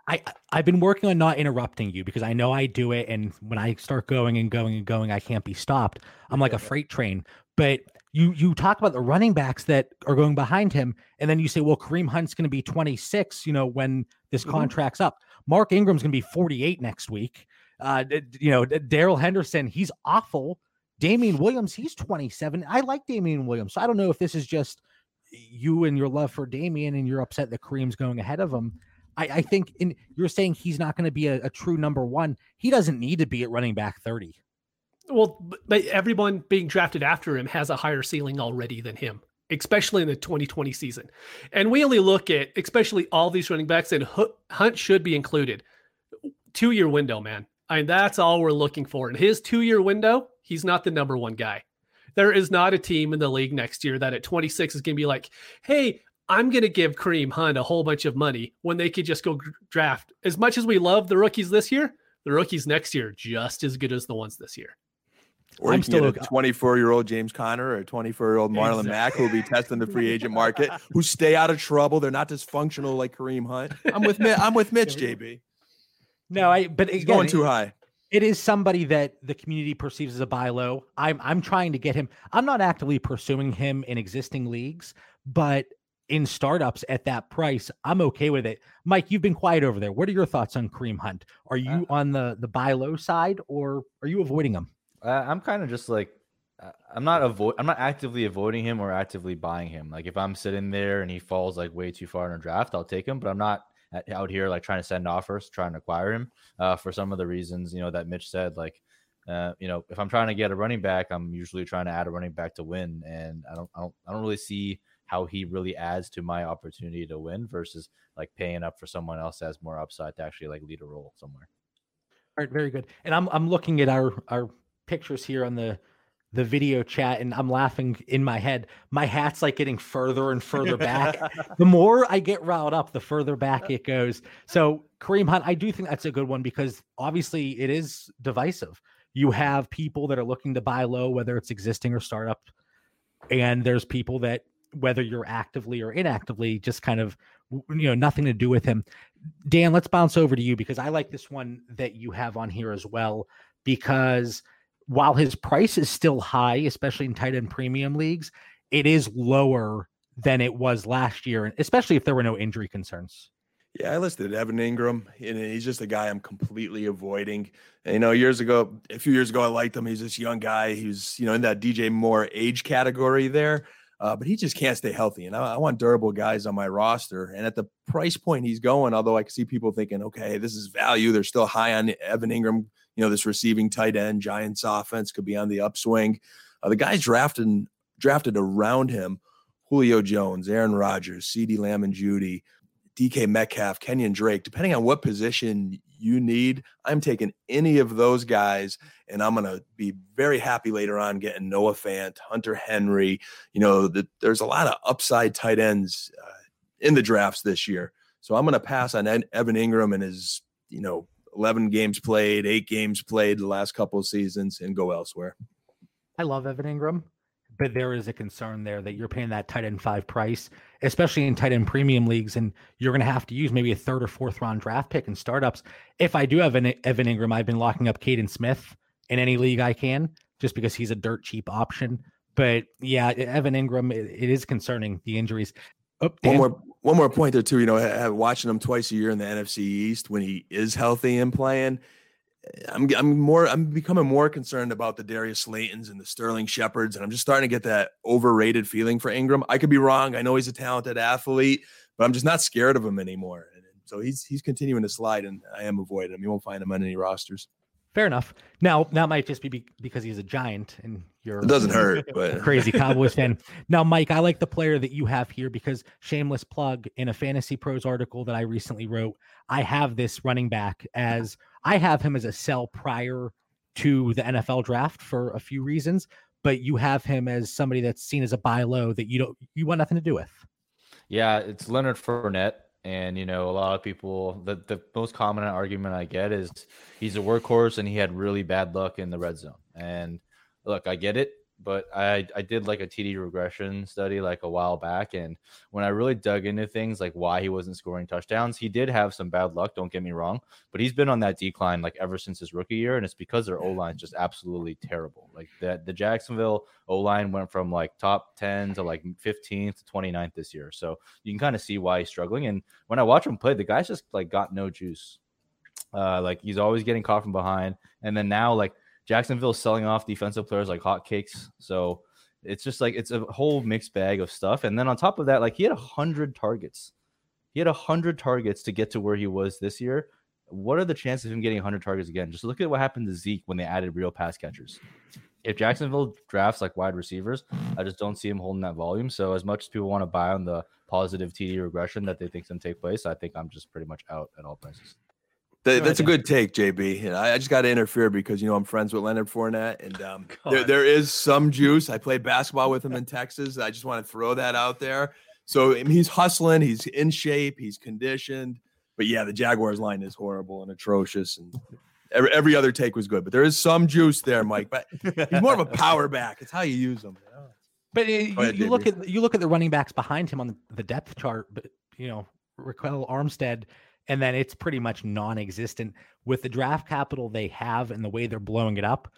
I I've been working on not interrupting you because I know I do it, and when I start going and going and going, I can't be stopped. I'm like a freight train. But you you talk about the running backs that are going behind him, and then you say, well, Kareem Hunt's going to be 26. You know when this mm-hmm. contract's up. Mark Ingram's going to be 48 next week. Uh, you know Darrell Henderson, he's awful. Damien Williams, he's 27. I like Damien Williams. So I don't know if this is just you and your love for Damien, and you're upset that Kareem's going ahead of him. I, I think in you're saying he's not going to be a, a true number one. He doesn't need to be at running back 30. Well, but everyone being drafted after him has a higher ceiling already than him, especially in the 2020 season. And we only look at, especially all these running backs, and Hunt should be included. Two year window, man. I mean, that's all we're looking for. In his two year window, he's not the number one guy. There is not a team in the league next year that at 26 is going to be like, hey, I'm going to give Kareem Hunt a whole bunch of money when they could just go draft. As much as we love the rookies this year, the rookies next year just as good as the ones this year. Or I'm still a 24 year old James Conner or a 24 year old Marlon exactly. Mack who will be testing the free agent market, who stay out of trouble. They're not dysfunctional like Kareem Hunt. I'm with I'm with Mitch, JB. No, I but he's again, going too high. It is somebody that the community perceives as a buy low. I'm I'm trying to get him. I'm not actively pursuing him in existing leagues, but in startups at that price, I'm okay with it. Mike, you've been quiet over there. What are your thoughts on Kareem Hunt? Are you uh, on the the buy low side or are you avoiding him? Uh, I'm kind of just like uh, I'm not avoid I'm not actively avoiding him or actively buying him. Like if I'm sitting there and he falls like way too far in a draft, I'll take him, but I'm not out here like trying to send offers, trying to acquire him uh, for some of the reasons, you know, that Mitch said like uh, you know, if I'm trying to get a running back, I'm usually trying to add a running back to win, and I don't, I don't, I don't really see how he really adds to my opportunity to win versus like paying up for someone else that has more upside to actually like lead a role somewhere. All right, very good. And I'm I'm looking at our our pictures here on the the video chat and I'm laughing in my head. My hat's like getting further and further back. the more I get riled up, the further back it goes. So Kareem Hunt, I do think that's a good one because obviously it is divisive. You have people that are looking to buy low, whether it's existing or startup, and there's people that whether you're actively or inactively, just kind of you know nothing to do with him. Dan, let's bounce over to you because I like this one that you have on here as well because while his price is still high, especially in tight end premium leagues, it is lower than it was last year, especially if there were no injury concerns. Yeah, I listed Evan Engram, and he's just a guy I'm completely avoiding. And, you know, years ago, a few years ago, I liked him. He's this young guy He's you know, in that DJ Moore age category there. Uh, but he just can't stay healthy. And I, I, want durable guys on my roster. And at the price point he's going, although I can see people thinking, okay, this is value. They're still high on Evan Engram. You know, this receiving tight end, Giants offense could be on the upswing. Uh, the guys drafted drafted around him: Julio Jones, Aaron Rodgers, CeeDee Lamb and Jeudy, DK Metcalf, Kenyon Drake. Depending on what position you need, I'm taking any of those guys, and I'm to be very happy later on getting Noah Fant, Hunter Henry. You know, the, there's a lot of upside tight ends uh, in the drafts this year. So I'm to pass on Evan Engram and his, you know, 11 games played, eight games played the last couple of seasons and go elsewhere. I love Evan Engram, but there is a concern there that you're paying that tight end five price, especially in tight end premium leagues, and you're going to have to use maybe a third or fourth round draft pick in startups. If I do have an Evan Engram, I've been locking up Kaden Smith in any league I can, just because he's a dirt cheap option. But yeah, Evan Engram, it, it is concerning the injuries. Oh, one more one more point there too. You know, watching him twice a year in the NFC East when he is healthy and playing eh, I'm I'm more I'm becoming more concerned about the Darius Slaytons and the Sterling Shepards, and I'm just starting to get that overrated feeling for Engram. I could be wrong. I know he's a talented athlete, but I'm just not scared of him anymore. And so he's he's continuing to slide, and I am avoiding him. You won't find him on any rosters. Fair enough. Now that might just be because he's a giant, and you're it doesn't hurt, but crazy Cowboys fan. Now, Mike, I like the player that you have here because shameless plug in a FantasyPros article that I recently wrote. I have this running back as I have him as a sell prior to the NFL draft for a few reasons, but you have him as somebody that's seen as a buy low that you don't you want nothing to do with. Yeah, it's Leonard Fournette. And you know, a lot of people the, the most common argument I get is he's a workhorse and he had really bad luck in the red zone. And look, I get it but I I did like a TD regression study like a while back, and when I really dug into things like why he wasn't scoring touchdowns, he did have some bad luck. Don't get me wrong, but he's been on that decline like ever since his rookie year, and it's because their O line is just absolutely terrible. Like that, the Jacksonville O line went from like top ten to like 15th to 29th this year, so you can kind of see why he's struggling. And when I watch him play, the guy's just like got no juice. Uh, like he's always getting caught from behind, and then now like Jacksonville selling off defensive players like hotcakes. So it's just like it's a whole mixed bag of stuff. And then on top of that, like he had a hundred targets. He had a hundred targets to get to where he was this year. What are the chances of him getting 100 targets again? Just look at what happened to Zeke when they added real pass catchers. If Jacksonville drafts like wide receivers, I just don't see him holding that volume. So as much as people want to buy on the positive TD regression that they think can take place, I think I'm just pretty much out at all prices. That, that's a good take, JB. And I, I just got to interfere because you know I'm friends with Leonard Fournette, and um, there, there is some juice. I played basketball with him in Texas. I just want to throw that out there. So I mean, he's hustling, he's in shape, he's conditioned. But yeah, the Jaguars line is horrible and atrocious, and every, every other take was good. But there is some juice there, Mike. But he's more of a power back. It's how you use. You know? But it, you, ahead, you look at you look at the running backs behind him on the depth chart. But you know, Ryquell Armstead and then it's pretty much non-existent with the draft capital they have and the way they're blowing it up.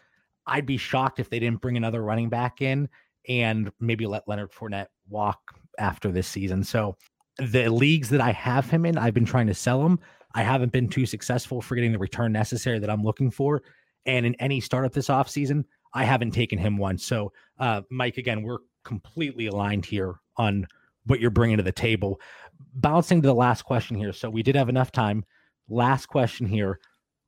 I'd be shocked if they didn't bring another running back in and maybe let Leonard Fournette walk after this season. So the leagues that I have him in, I've been trying to sell him. I haven't been too successful for getting the return necessary that I'm looking for. And in any startup this offseason, I haven't taken him once. So, uh, Mike, again, we're completely aligned here on what you're bringing to the table bouncing to the last question here. So we did have enough time. Last question here.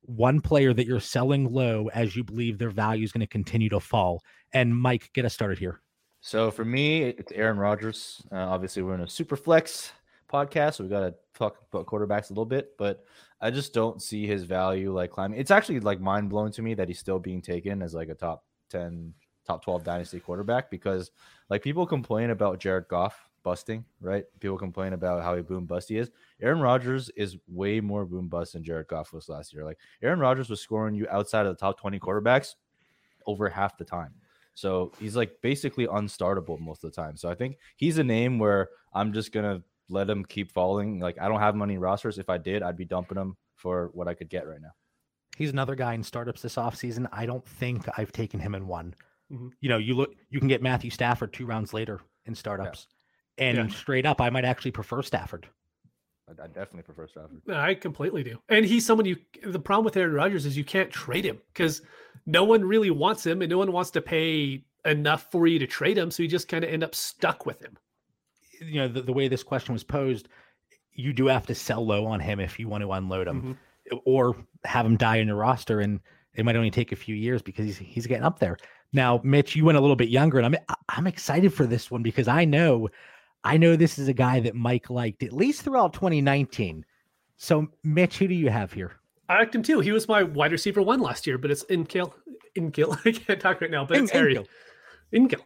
One player that you're selling low as you believe their value is going to continue to fall. And Mike, get us started here. So for me, it's Aaron Rodgers. Uh, obviously, we're in a super flex podcast, so we got to talk about quarterbacks a little bit, but I just don't see his value like climbing. It's actually like mind blowing to me that he's still being taken as like a top 10, top 12 dynasty quarterback because like people complain about Jared Goff busting, right? People complain about how he boom bust he is. Aaron Rodgers is way more boom bust than Jared Goff was last year. Like Aaron Rodgers was scoring you outside of the top 20 quarterbacks over half the time. So he's like basically unstartable most of the time. So I think he's a name where I'm just gonna let him keep falling. Like I don't have money rosters. If I did, I'd be dumping him for what I could get right now. He's another guy in startups this offseason. I don't think I've taken him in one. Mm-hmm. You know, you look you can get Matthew Stafford two rounds later in startups. Yeah. And yeah. straight up, I might actually prefer Stafford. I, I definitely prefer Stafford. I completely do. And he's someone you. The problem with Aaron Rodgers is you can't trade him because no one really wants him, and no one wants to pay enough for you to trade him. So you just kind of end up stuck with him. You know, the, the way this question was posed, you do have to sell low on him if you want to unload him, mm-hmm. or have him die in your roster, and it might only take a few years because he's he's getting up there. Now, Mitch, you went a little bit younger, and I'm I'm excited for this one because I know I know this is a guy that Mike liked at least throughout 2019. So, Mitch, who do you have here? I liked him too. He was my wide receiver one last year, but it's N'Keal. In kill. I can't talk right now, but in, it's Harry. N'Keal.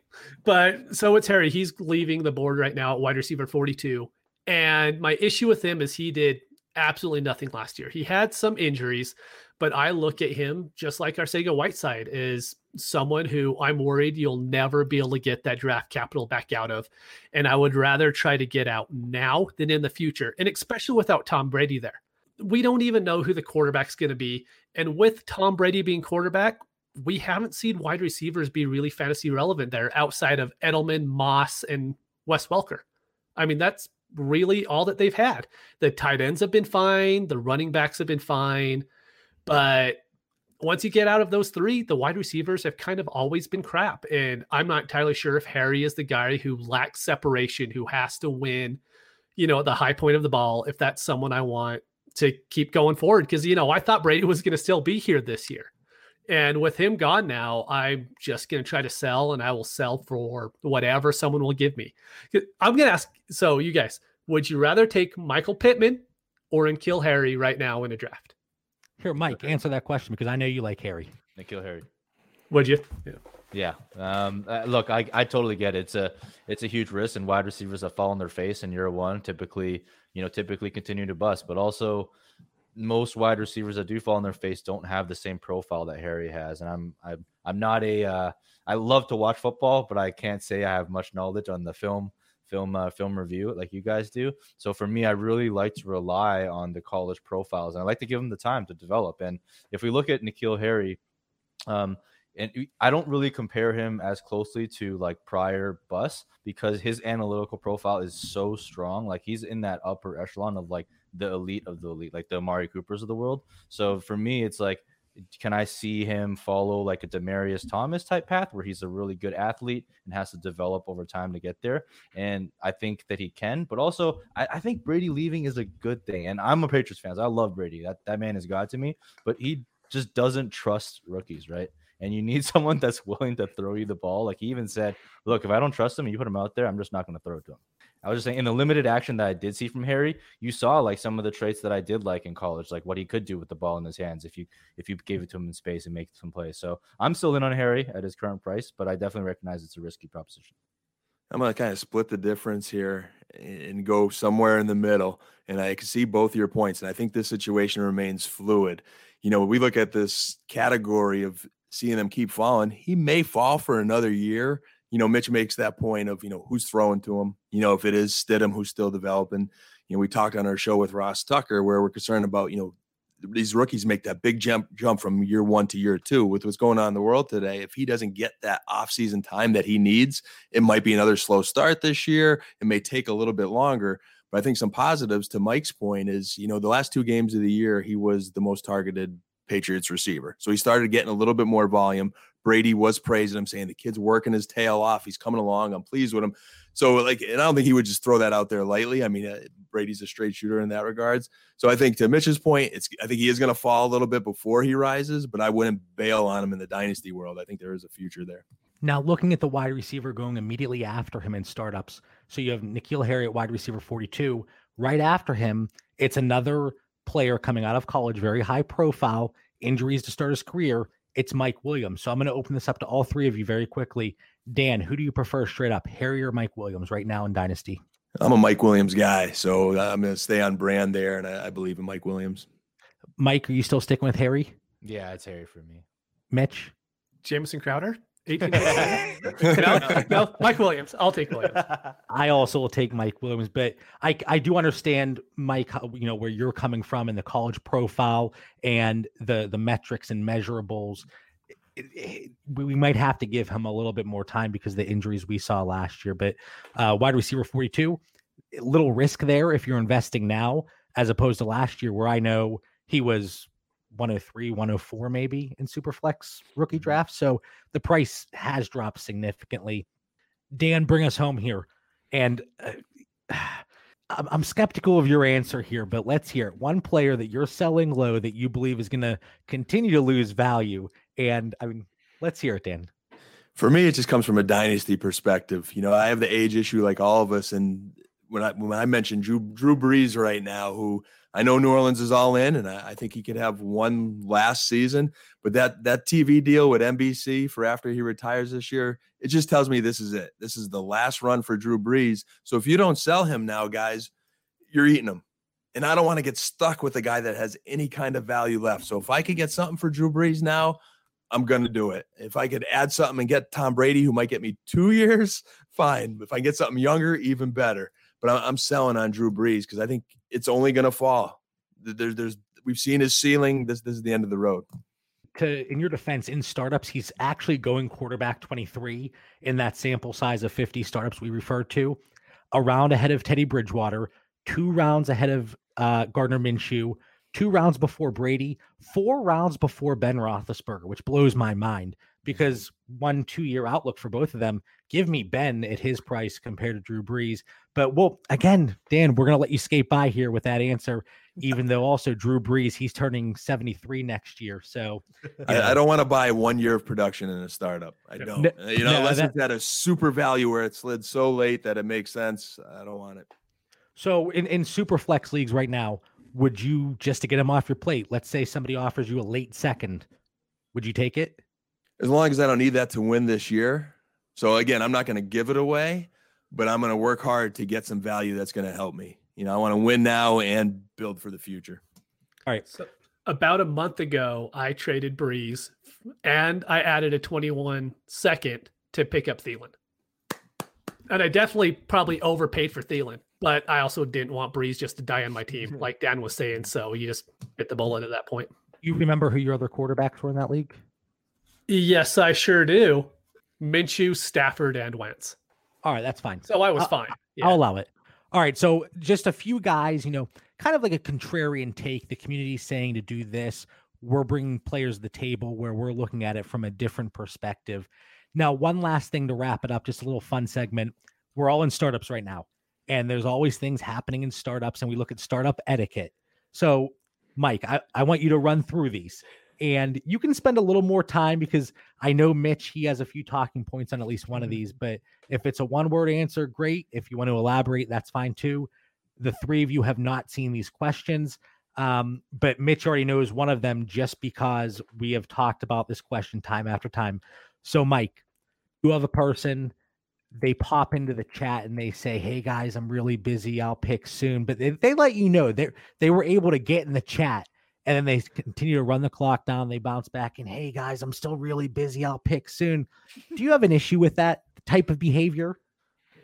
But so it's Harry. He's leaving the board right now at wide receiver 42. And my issue with him is he did absolutely nothing last year. He had some injuries, but I look at him just like Arcega Whiteside is someone who I'm worried you'll never be able to get that draft capital back out of. And I would rather try to get out now than in the future. And especially without Tom Brady there. We don't even know who the quarterback's going to be. And with Tom Brady being quarterback, we haven't seen wide receivers be really fantasy relevant there outside of Edelman, Moss, and Wes Welker. I mean, that's really all that they've had. The tight ends have been fine, the running backs have been fine, but once you get out of those three, the wide receivers have kind of always been crap. And I'm not entirely sure if Harry is the guy who lacks separation, who has to win, you know, the high point of the ball, if that's someone I want to keep going forward. Cause, you know, I thought Brady was going to still be here this year. And with him gone now, I'm just going to try to sell and I will sell for whatever someone will give me. I'm going to ask. So, you guys, would you rather take Michael Pittman or kill Harry right now in a draft? Here, Mike, answer that question because I know you like Harry. N'Keal Harry. Would you? Yeah. Yeah. Um, uh, look, I, I totally get it. It's a it's a huge risk, and wide receivers that fall on their face in year one typically, you know, typically continue to bust. But also, most wide receivers that do fall on their face don't have the same profile that Harry has. And I'm I'm I'm not a uh, I love to watch football, but I can't say I have much knowledge on the film film uh, film review like you guys do. So for me, I really like to rely on the college profiles, and I like to give them the time to develop. And if we look at N'Keal Harry, um, and I don't really compare him as closely to like prior bus because his analytical profile is so strong. Like he's in that upper echelon of like the elite of the elite, like the Amari Coopers of the world. So for me, it's like can I see him follow like a Demaryius Thomas type path where he's a really good athlete and has to develop over time to get there? And I think that he can, but also I, I think Brady leaving is a good thing. And I'm a Patriots fan. I love Brady. That that man is God to me, but he just doesn't trust rookies, right? And you need someone that's willing to throw you the ball. Like he even said, look, if I don't trust him, you put him out there, I'm just not going to throw it to him. I was just saying in the limited action that I did see from Harry, you saw like some of the traits that I did like in college, like what he could do with the ball in his hands if you if you gave it to him in space and make some plays. So I'm still in on Harry at his current price, but I definitely recognize it's a risky proposition. I'm gonna kind of split the difference here and go somewhere in the middle. And I can see both your points. And I think this situation remains fluid. You know, we look at this category of seeing them keep falling, he may fall for another year you know, Mitch makes that point of, you know, who's throwing to him. You know, if it is Stidham who's still developing. You know, we talked on our show with Ross Tucker where we're concerned about, you know, these rookies make that big jump jump from year one to year two with what's going on in the world today. If he doesn't get that offseason time that he needs, it might be another slow start this year. It may take a little bit longer. But I think some positives to Mike's point is, you know, the last two games of the year, he was the most targeted Patriots receiver. So he started getting a little bit more volume. Brady was praising him, saying the kid's working his tail off. He's coming along. I'm pleased with him. So, like, and I don't think he would just throw that out there lightly. I mean, uh, Brady's a straight shooter in that regards. So, I think to Mitch's point, it's I think he is going to fall a little bit before he rises, but I wouldn't bail on him in the dynasty world. I think there is a future there. Now, looking at the wide receiver going immediately after him in startups, so you have N'Keal Harry at wide receiver 42. Right after him, it's another player coming out of college, very high profile, injuries to start his career it's Mike Williams. So I'm going to open this up to all three of you very quickly. Dan, who do you prefer straight up, Harry or Mike Williams right now in Dynasty? I'm a Mike Williams guy, so I'm going to stay on brand there, and I, I believe in Mike Williams. Mike, are you still sticking with Harry? Yeah, it's Harry for me. Mitch, Jamison Crowder. 18 no, no, Mike Williams. I'll take Williams. I also will take Mike Williams, but I I do understand Mike, you know, where you're coming from in the college profile and the the metrics and measurables. It, it, we might have to give him a little bit more time because the injuries we saw last year. But uh, wide receiver 42, little risk there if you're investing now, as opposed to last year, where I know he was 103, 104 maybe in Superflex rookie mm-hmm. draft. So the price has dropped significantly. Dan, bring us home here. And uh, I'm, I'm skeptical of your answer here, but let's hear it. One player that you're selling low that you believe is going to continue to lose value. And I mean, let's hear it, Dan. For me, it just comes from a dynasty perspective. You know, I have the age issue like all of us. And when I when I mentioned Drew Drew Brees right now, who I know New Orleans is all in, and I, I, think he could have one last season. But that that TV deal with NBC for after he retires this year, it just tells me this is it. This is the last run for Drew Brees. So if you don't sell him now, guys, you're eating him. And I don't want to get stuck with a guy that has any kind of value left. So if I could get something for Drew Brees now, I'm going to do it. If I could add something and get Tom Brady, who might get me two years, fine. If I get something younger, even better but I'm selling on Drew Brees because I think it's only going to fall. There's, there's, we've seen his ceiling. This, this is the end of the road. To, in your defense, in startups, he's actually going quarterback 23 in that sample size of 50 startups we refer to, a round ahead of Teddy Bridgewater, two rounds ahead of uh, Gardner Minshew, two rounds before Brady, four rounds before Ben Roethlisberger, which blows my mind because one two year outlook for both of them. Give me Ben at his price compared to Drew Brees. But well, again, Dan, we're gonna let you skate by here with that answer, even though also Drew Brees, he's turning 73 next year. So I, I, don't want to buy one year of production in a startup. I don't. No, you know, no, unless that, it's at a super value where it slid so late that it makes sense. I don't want it. So in, in super flex leagues right now, would you just to get him off your plate? Let's say somebody offers you a late second, would you take it? As long as I don't need that to win this year. So again, I'm not going to give it away, but I'm going to work hard to get some value that's going to help me. You know, I want to win now and build for the future. All right. So about a month ago, I traded Brees and I added a 21 second to pick up Thielen. And I definitely probably overpaid for Thielen but I also didn't want Brees just to die on my team, hmm. like Dan was saying. So you just bit the bullet at that point. You remember who your other quarterbacks were in that league? Yes, I sure do. Minshew, Stafford, and Wentz. All right, that's fine. So I was I'll, fine. Yeah. I'll allow it. All right, so just a few guys, you know, kind of like a contrarian take. The community saying to do this. We're bringing players to the table where we're looking at it from a different perspective. Now, one last thing to wrap it up, just a little fun segment. We're all in startups right now and there's always things happening in startups and we look at startup etiquette so mike I, I want you to run through these and you can spend a little more time because i know mitch he has a few talking points on at least one of these but if it's a one word answer great if you want to elaborate that's fine too the three of you have not seen these questions um, but mitch already knows one of them just because we have talked about this question time after time so mike you have a person they pop into the chat and they say, "Hey guys, I'm really busy. I'll pick soon." But they, they let you know they they were able to get in the chat, and then they continue to run the clock down. They bounce back and, "Hey guys, I'm still really busy. I'll pick soon." Do you have an issue with that type of behavior?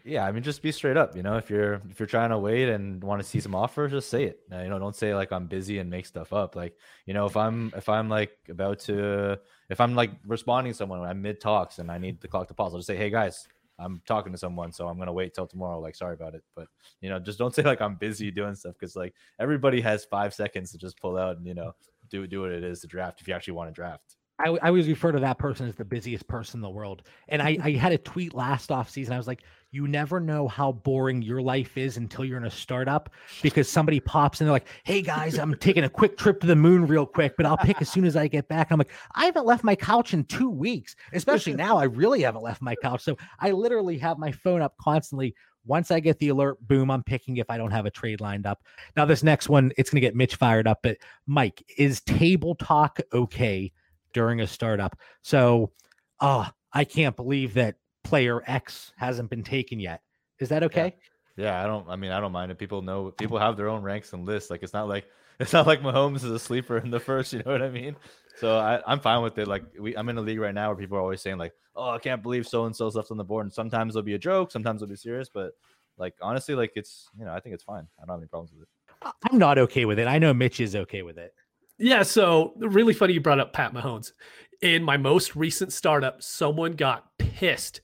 Yeah, I mean, just be straight up. You know, if you're if you're trying to wait and want to see some offers, just say it. You know, don't say like I'm busy and make stuff up. Like, you know, if I'm if I'm like about to if I'm like responding to someone, I'm mid talks and I need the clock to pause, I'll just say, "Hey guys, I'm talking to someone, so I'm gonna wait till tomorrow. Like, sorry about it, but you know, just don't say like I'm busy doing stuff because like everybody has five seconds to just pull out and you know do do what it is to draft if you actually want to draft. I, I always refer to that person as the busiest person in the world. And I, I had a tweet last off season. I was like, you never know how boring your life is until you're in a startup because somebody pops in, they're like, hey guys, I'm taking a quick trip to the moon real quick, but I'll pick as soon as I get back. I'm like, I haven't left my couch in two weeks, especially now. I really haven't left my couch. So I literally have my phone up constantly. Once I get the alert, boom, I'm picking if I don't have a trade lined up. Now, this next one, it's going to get Mitch fired up. But Mike, is table talk okay? during a startup. So, oh, I can't believe that player X hasn't been taken yet. Is that okay? Yeah. yeah, I don't. I mean, I don't mind if People know people have their own ranks and lists. Like it's not like it's not like Mahomes is a sleeper in the first. You know what I mean? So I, I'm fine with it. Like we, I'm in a league right now where people are always saying like, "Oh, I can't believe so and so's left on the board." And sometimes it'll be a joke, sometimes it'll be serious. But like honestly, like it's you know I think it's fine. I don't have any problems with it. I'm not okay with it. I know Mitch is okay with it. Yeah, so really funny you brought up Pat Mahomes. In my most recent startup, someone got pissed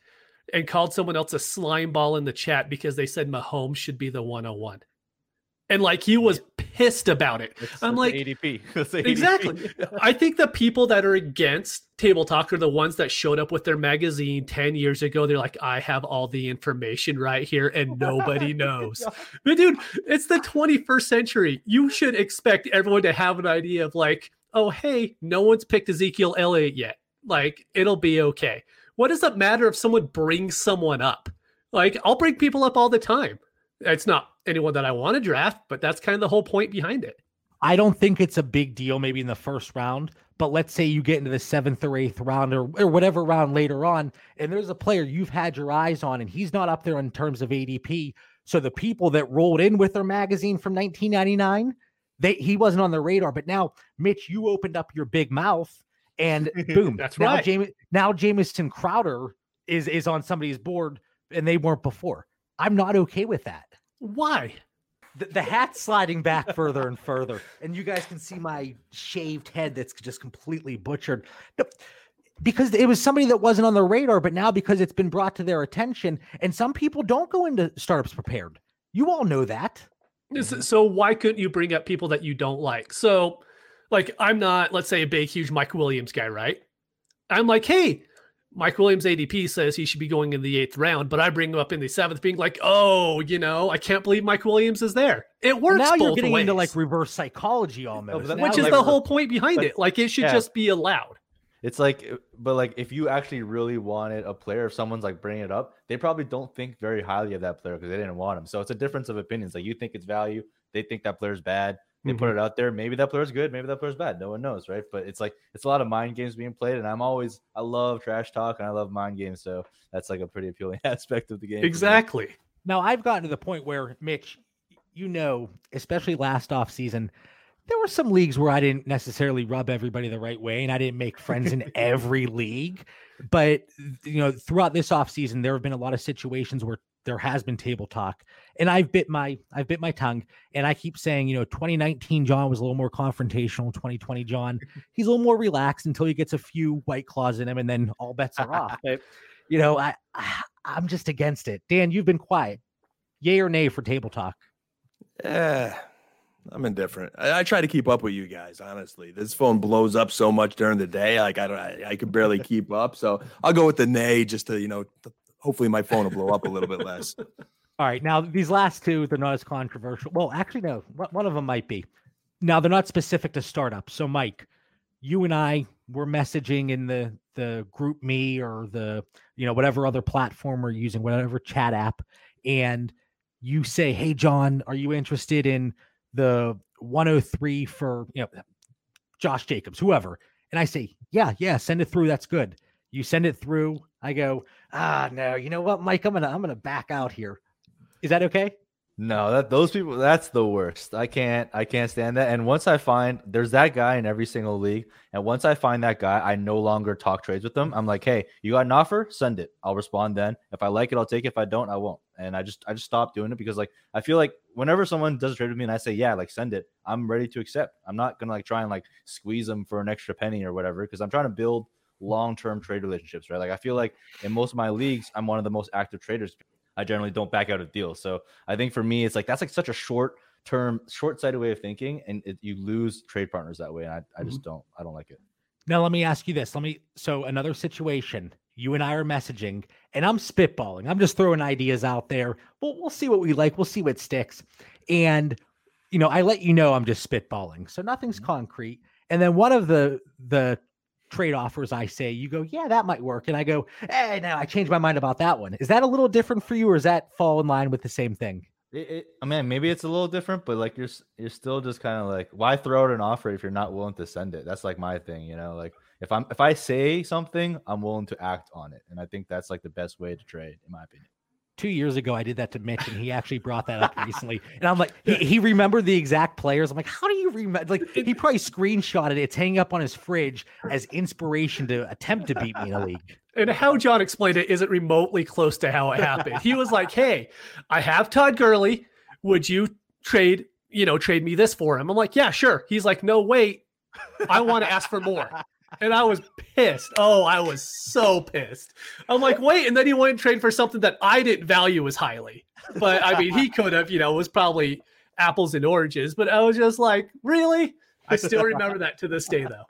and called someone else a slime ball in the chat because they said Mahomes should be the 101 and like he was pissed about it. It's, I'm like ADP. ADP. Exactly. I think the people that are against Table Talk are the ones that showed up with their magazine 10 years ago. They're like, I have all the information right here and nobody knows. but dude, it's the 21st century. You should expect everyone to have an idea of like, oh hey, no one's picked Ezekiel Elliott yet. Like it'll be okay. What does it matter if someone brings someone up? Like I'll bring people up all the time. It's not anyone that I want to draft, but that's kind of the whole point behind it. I don't think it's a big deal, maybe in the first round, but let's say you get into the seventh or eighth round or, or whatever round later on, and there's a player you've had your eyes on, and he's not up there in terms of ADP. So the people that rolled in with their magazine from 1999, they he wasn't on the radar. But now, Mitch, you opened up your big mouth, and boom, that's now right. James, now Jamison Crowder is is on somebody's board, and they weren't before. I'm not okay with that. Why? The, the hat's sliding back further and further, and you guys can see my shaved head that's just completely butchered. No, because it was somebody that wasn't on the radar, but now because it's been brought to their attention, and some people don't go into startups prepared. You all know that. So why couldn't you bring up people that you don't like? So, like, I'm not, let's say, a big, huge Mike Williams guy, right? I'm like, hey, Mike Williams ADP says he should be going in the eighth round, but I bring him up in the seventh, being like, oh, you know, I can't believe Mike Williams is there. It works. now you're getting ways, into like reverse psychology almost. that- Now which is you're- the whole point behind but- it. Like, it should yeah. just be allowed. It's like, but like, if you actually really wanted a player, if someone's like bringing it up, they probably don't think very highly of that player because they didn't want him. So it's a difference of opinions. Like you think it's value, they think that player's bad. They put mm-hmm. it out there. Maybe that player's good. Maybe that player's bad. No one knows, right? But it's like it's a lot of mind games being played, and I'm always I love trash talk and I love mind games. So that's like a pretty appealing aspect of the game. Exactly. Now I've gotten to the point where Mitch, you know, especially last off season, there were some leagues where I didn't necessarily rub everybody the right way and I didn't make friends in every league. But you know, throughout this off season, there have been a lot of situations where there has been table talk. And I've bit my I've bit my tongue and I keep saying, you know, 2019 John was a little more confrontational. 2020 John, he's a little more relaxed until he gets a few white claws in him and then all bets are off. But you know, I, I I'm just against it. Dan, you've been quiet. Yay or nay for table talk? Yeah, I'm indifferent. I, I try to keep up with you guys. Honestly, this phone blows up so much during the day. Like I don't, I, I could barely keep up. So I'll go with the nay, just to you know, th- hopefully my phone will blow up a little bit less. All right. Now these last two, they're not as controversial. Well, actually, no. One of them might be. Now they're not specific to startups. So, Mike, you and I were messaging in the the GroupMe or the you know whatever other platform we're using, whatever chat app, and you say, "Hey, John, are you interested in the 103 for you know Josh Jacobs, whoever?" And I say, "Yeah, yeah, send it through. That's good." You send it through. I go, "Ah, no. You know what, Mike? I'm gonna I'm gonna back out here." Is that okay? No, that those people that's the worst. I can't I can't stand that. And once I find there's that guy in every single league, and once I find that guy, I no longer talk trades with them. I'm like, "Hey, you got an offer? Send it. I'll respond then. If I like it, I'll take it. If I don't, I won't." And I just I just stopped doing it because like I feel like whenever someone does a trade with me and I say, "Yeah, like send it." I'm ready to accept. I'm not going to like try and like squeeze them for an extra penny or whatever because I'm trying to build long-term trade relationships, right? Like I feel like in most of my leagues, I'm one of the most active traders. I generally don't back out of deals. So I think for me, it's like that's like such a short term, short sighted way of thinking, and it, you lose trade partners that way. And I, I just mm-hmm. don't, I don't like it. Now let me ask you this. Let me so another situation. You and I are messaging, and I'm spitballing. I'm just throwing ideas out there. We'll we'll see what we like. We'll see what sticks. And you know, I let you know I'm just spitballing. So nothing's mm-hmm. concrete. And then one of the the trade offers I say, you go, yeah, that might work. And I go, eh, hey, now I changed my mind about that one. Is that a little different for you, or does that fall in line with the same thing? It, it, I mean, maybe it's a little different, but like you're you're still just kind of like, why throw out an offer if you're not willing to send it? That's like my thing, you know. Like if I'm if I say something, I'm willing to act on it, and I think that's like the best way to trade, in my opinion. Two years ago I did that to Mitch and he actually brought that up recently. And I'm like, he, he remembered the exact players. I'm like, how do you remember? Like he probably screenshotted it. It's hanging up on his fridge as inspiration to attempt to beat me in a league. And how John explained it isn't remotely close to how it happened. He was like, "Hey, I have Todd Gurley. Would you trade, you know, trade me this for him?" I'm like, "Yeah, sure." He's like, "No, wait. I want to ask for more." And I was pissed. Oh, I was so pissed. I'm like, "Wait." And then he wanted to trade for something that I didn't value as highly. But I mean, he could have, you know, it was probably apples and oranges, but I was just like, "Really?" I still remember that to this day though.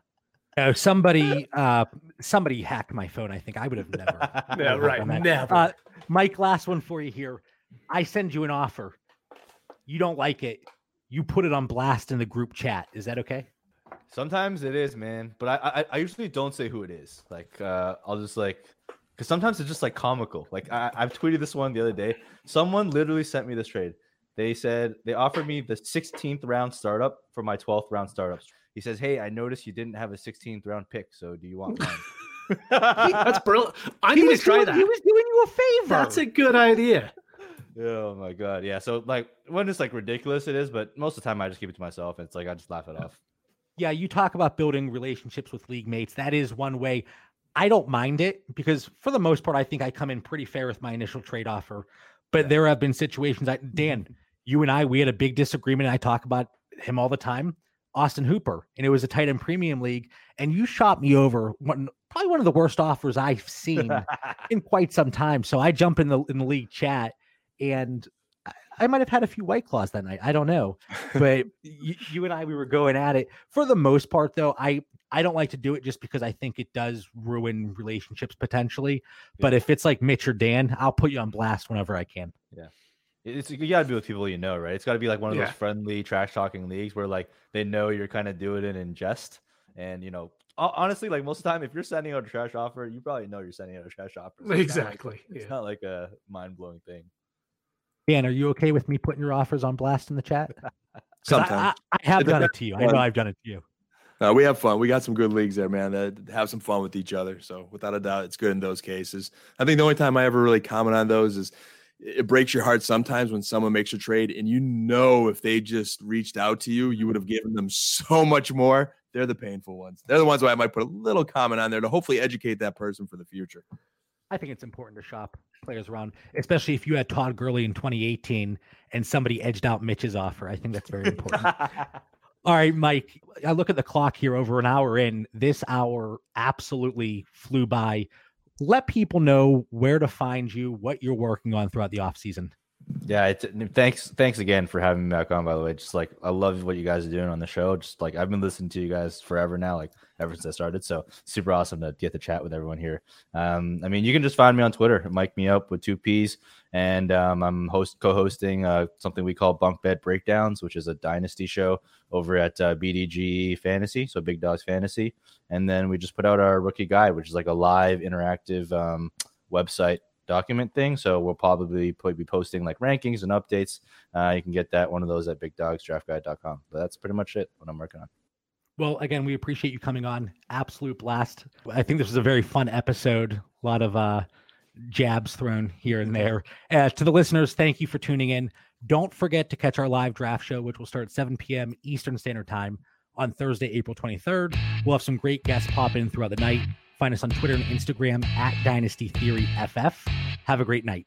No, somebody, uh, somebody hacked my phone. I think I would have never. Yeah, would right. Never. Uh, Mike, last one for you here. I send you an offer. You don't like it. You put it on blast in the group chat. Is that okay? Sometimes it is, man, but I I, I usually don't say who it is. Like uh, I'll just like, because sometimes it's just like comical. Like I, I've tweeted this one the other day. Someone literally sent me this trade. They said they offered me the 16th round startup for my 12th round startups. He says, "Hey, I noticed you didn't have a 16th round pick, so do you want mine?" That's brilliant. I He need to was try doing- that. He was doing you a favor. That's a good idea. oh my god, yeah. So like when it's like ridiculous, it is, but most of the time I just keep it to myself. It's like I just laugh it off. Yeah, you talk about building relationships with league mates. That is one way. I don't mind it because for the most part, I think I come in pretty fair with my initial trade offer. But there have been situations. I mm-hmm. Dan, you and I, we had a big disagreement. I talk about him all the time. Austin Hooper, and it was a tight end premium league, and you shot me over one probably one of the worst offers I've seen in quite some time. So I jump in the in the league chat, and I, might have had a few white claws that night. I don't know, but you, you and I we were going at it for the most part. Though I I don't like to do it just because I think it does ruin relationships potentially. But if it's like Mitch or Dan, I'll put you on blast whenever I can. Yeah. It's you gotta be with people you know, right? It's gotta be like one of Yeah. those friendly trash talking leagues where like they know you're kind of doing it in jest, and you know, honestly, like most of the time, if you're sending out a trash offer, you probably know you're sending out a trash offer. so it's not like- Exactly. It's Yeah. not like a mind blowing thing. Dan, are you okay with me putting your offers on blast in the chat? I- Sometimes. I, I have It done it to you. I know I've done it to you. Uh, we have fun. We got some good leagues there, man. That have some fun with each other. So without a doubt, it's good in those cases. I think the only time I ever really comment on those is it breaks your heart sometimes when someone makes a trade and you know if they just reached out to you, you would have given them so much more. They're the painful ones. They're the ones where I might put a little comment on there to hopefully educate that person for the future. I think it's important to shop players around, especially if you had Todd Gurley in 2018 and somebody edged out Mitch's offer. I think that's very important. All right, Mike. I look at the clock here over an hour in. This hour absolutely flew by. Let people know where to find you, what you're working on throughout the off season. Yeah, thanks thanks again for having me back on. By the way, just like I love what you guys are doing on the show. Just like I've been listening to you guys forever now, like ever since I started. So super awesome to get to chat with everyone here. Um, I mean, you can just find me on Twitter, Mike me up with two P's, and um, I'm host co-hosting uh, something we call Bunk Bed Breakdowns, which is a dynasty show over at uh, BDGE Fantasy, so Big Dogs Fantasy, and then we just put out our rookie guide, which is like a live interactive um, website document thing. So we'll probably be posting like rankings and updates. Uh, you can get that one of those at bigdogsdraftguide.com. But that's pretty much it. What I'm working on. Well, again, we appreciate you coming on. Absolute blast. I think this was a very fun episode. A lot of uh, jabs thrown here and there. Uh, to the listeners, thank you for tuning in. Don't forget to catch our live draft show, which will start at 7 p.m. Eastern Standard Time on Thursday, April 23rd. We'll have some great guests pop in throughout the night. Find us on Twitter and Instagram at Dynasty Theory FF. Have a great night.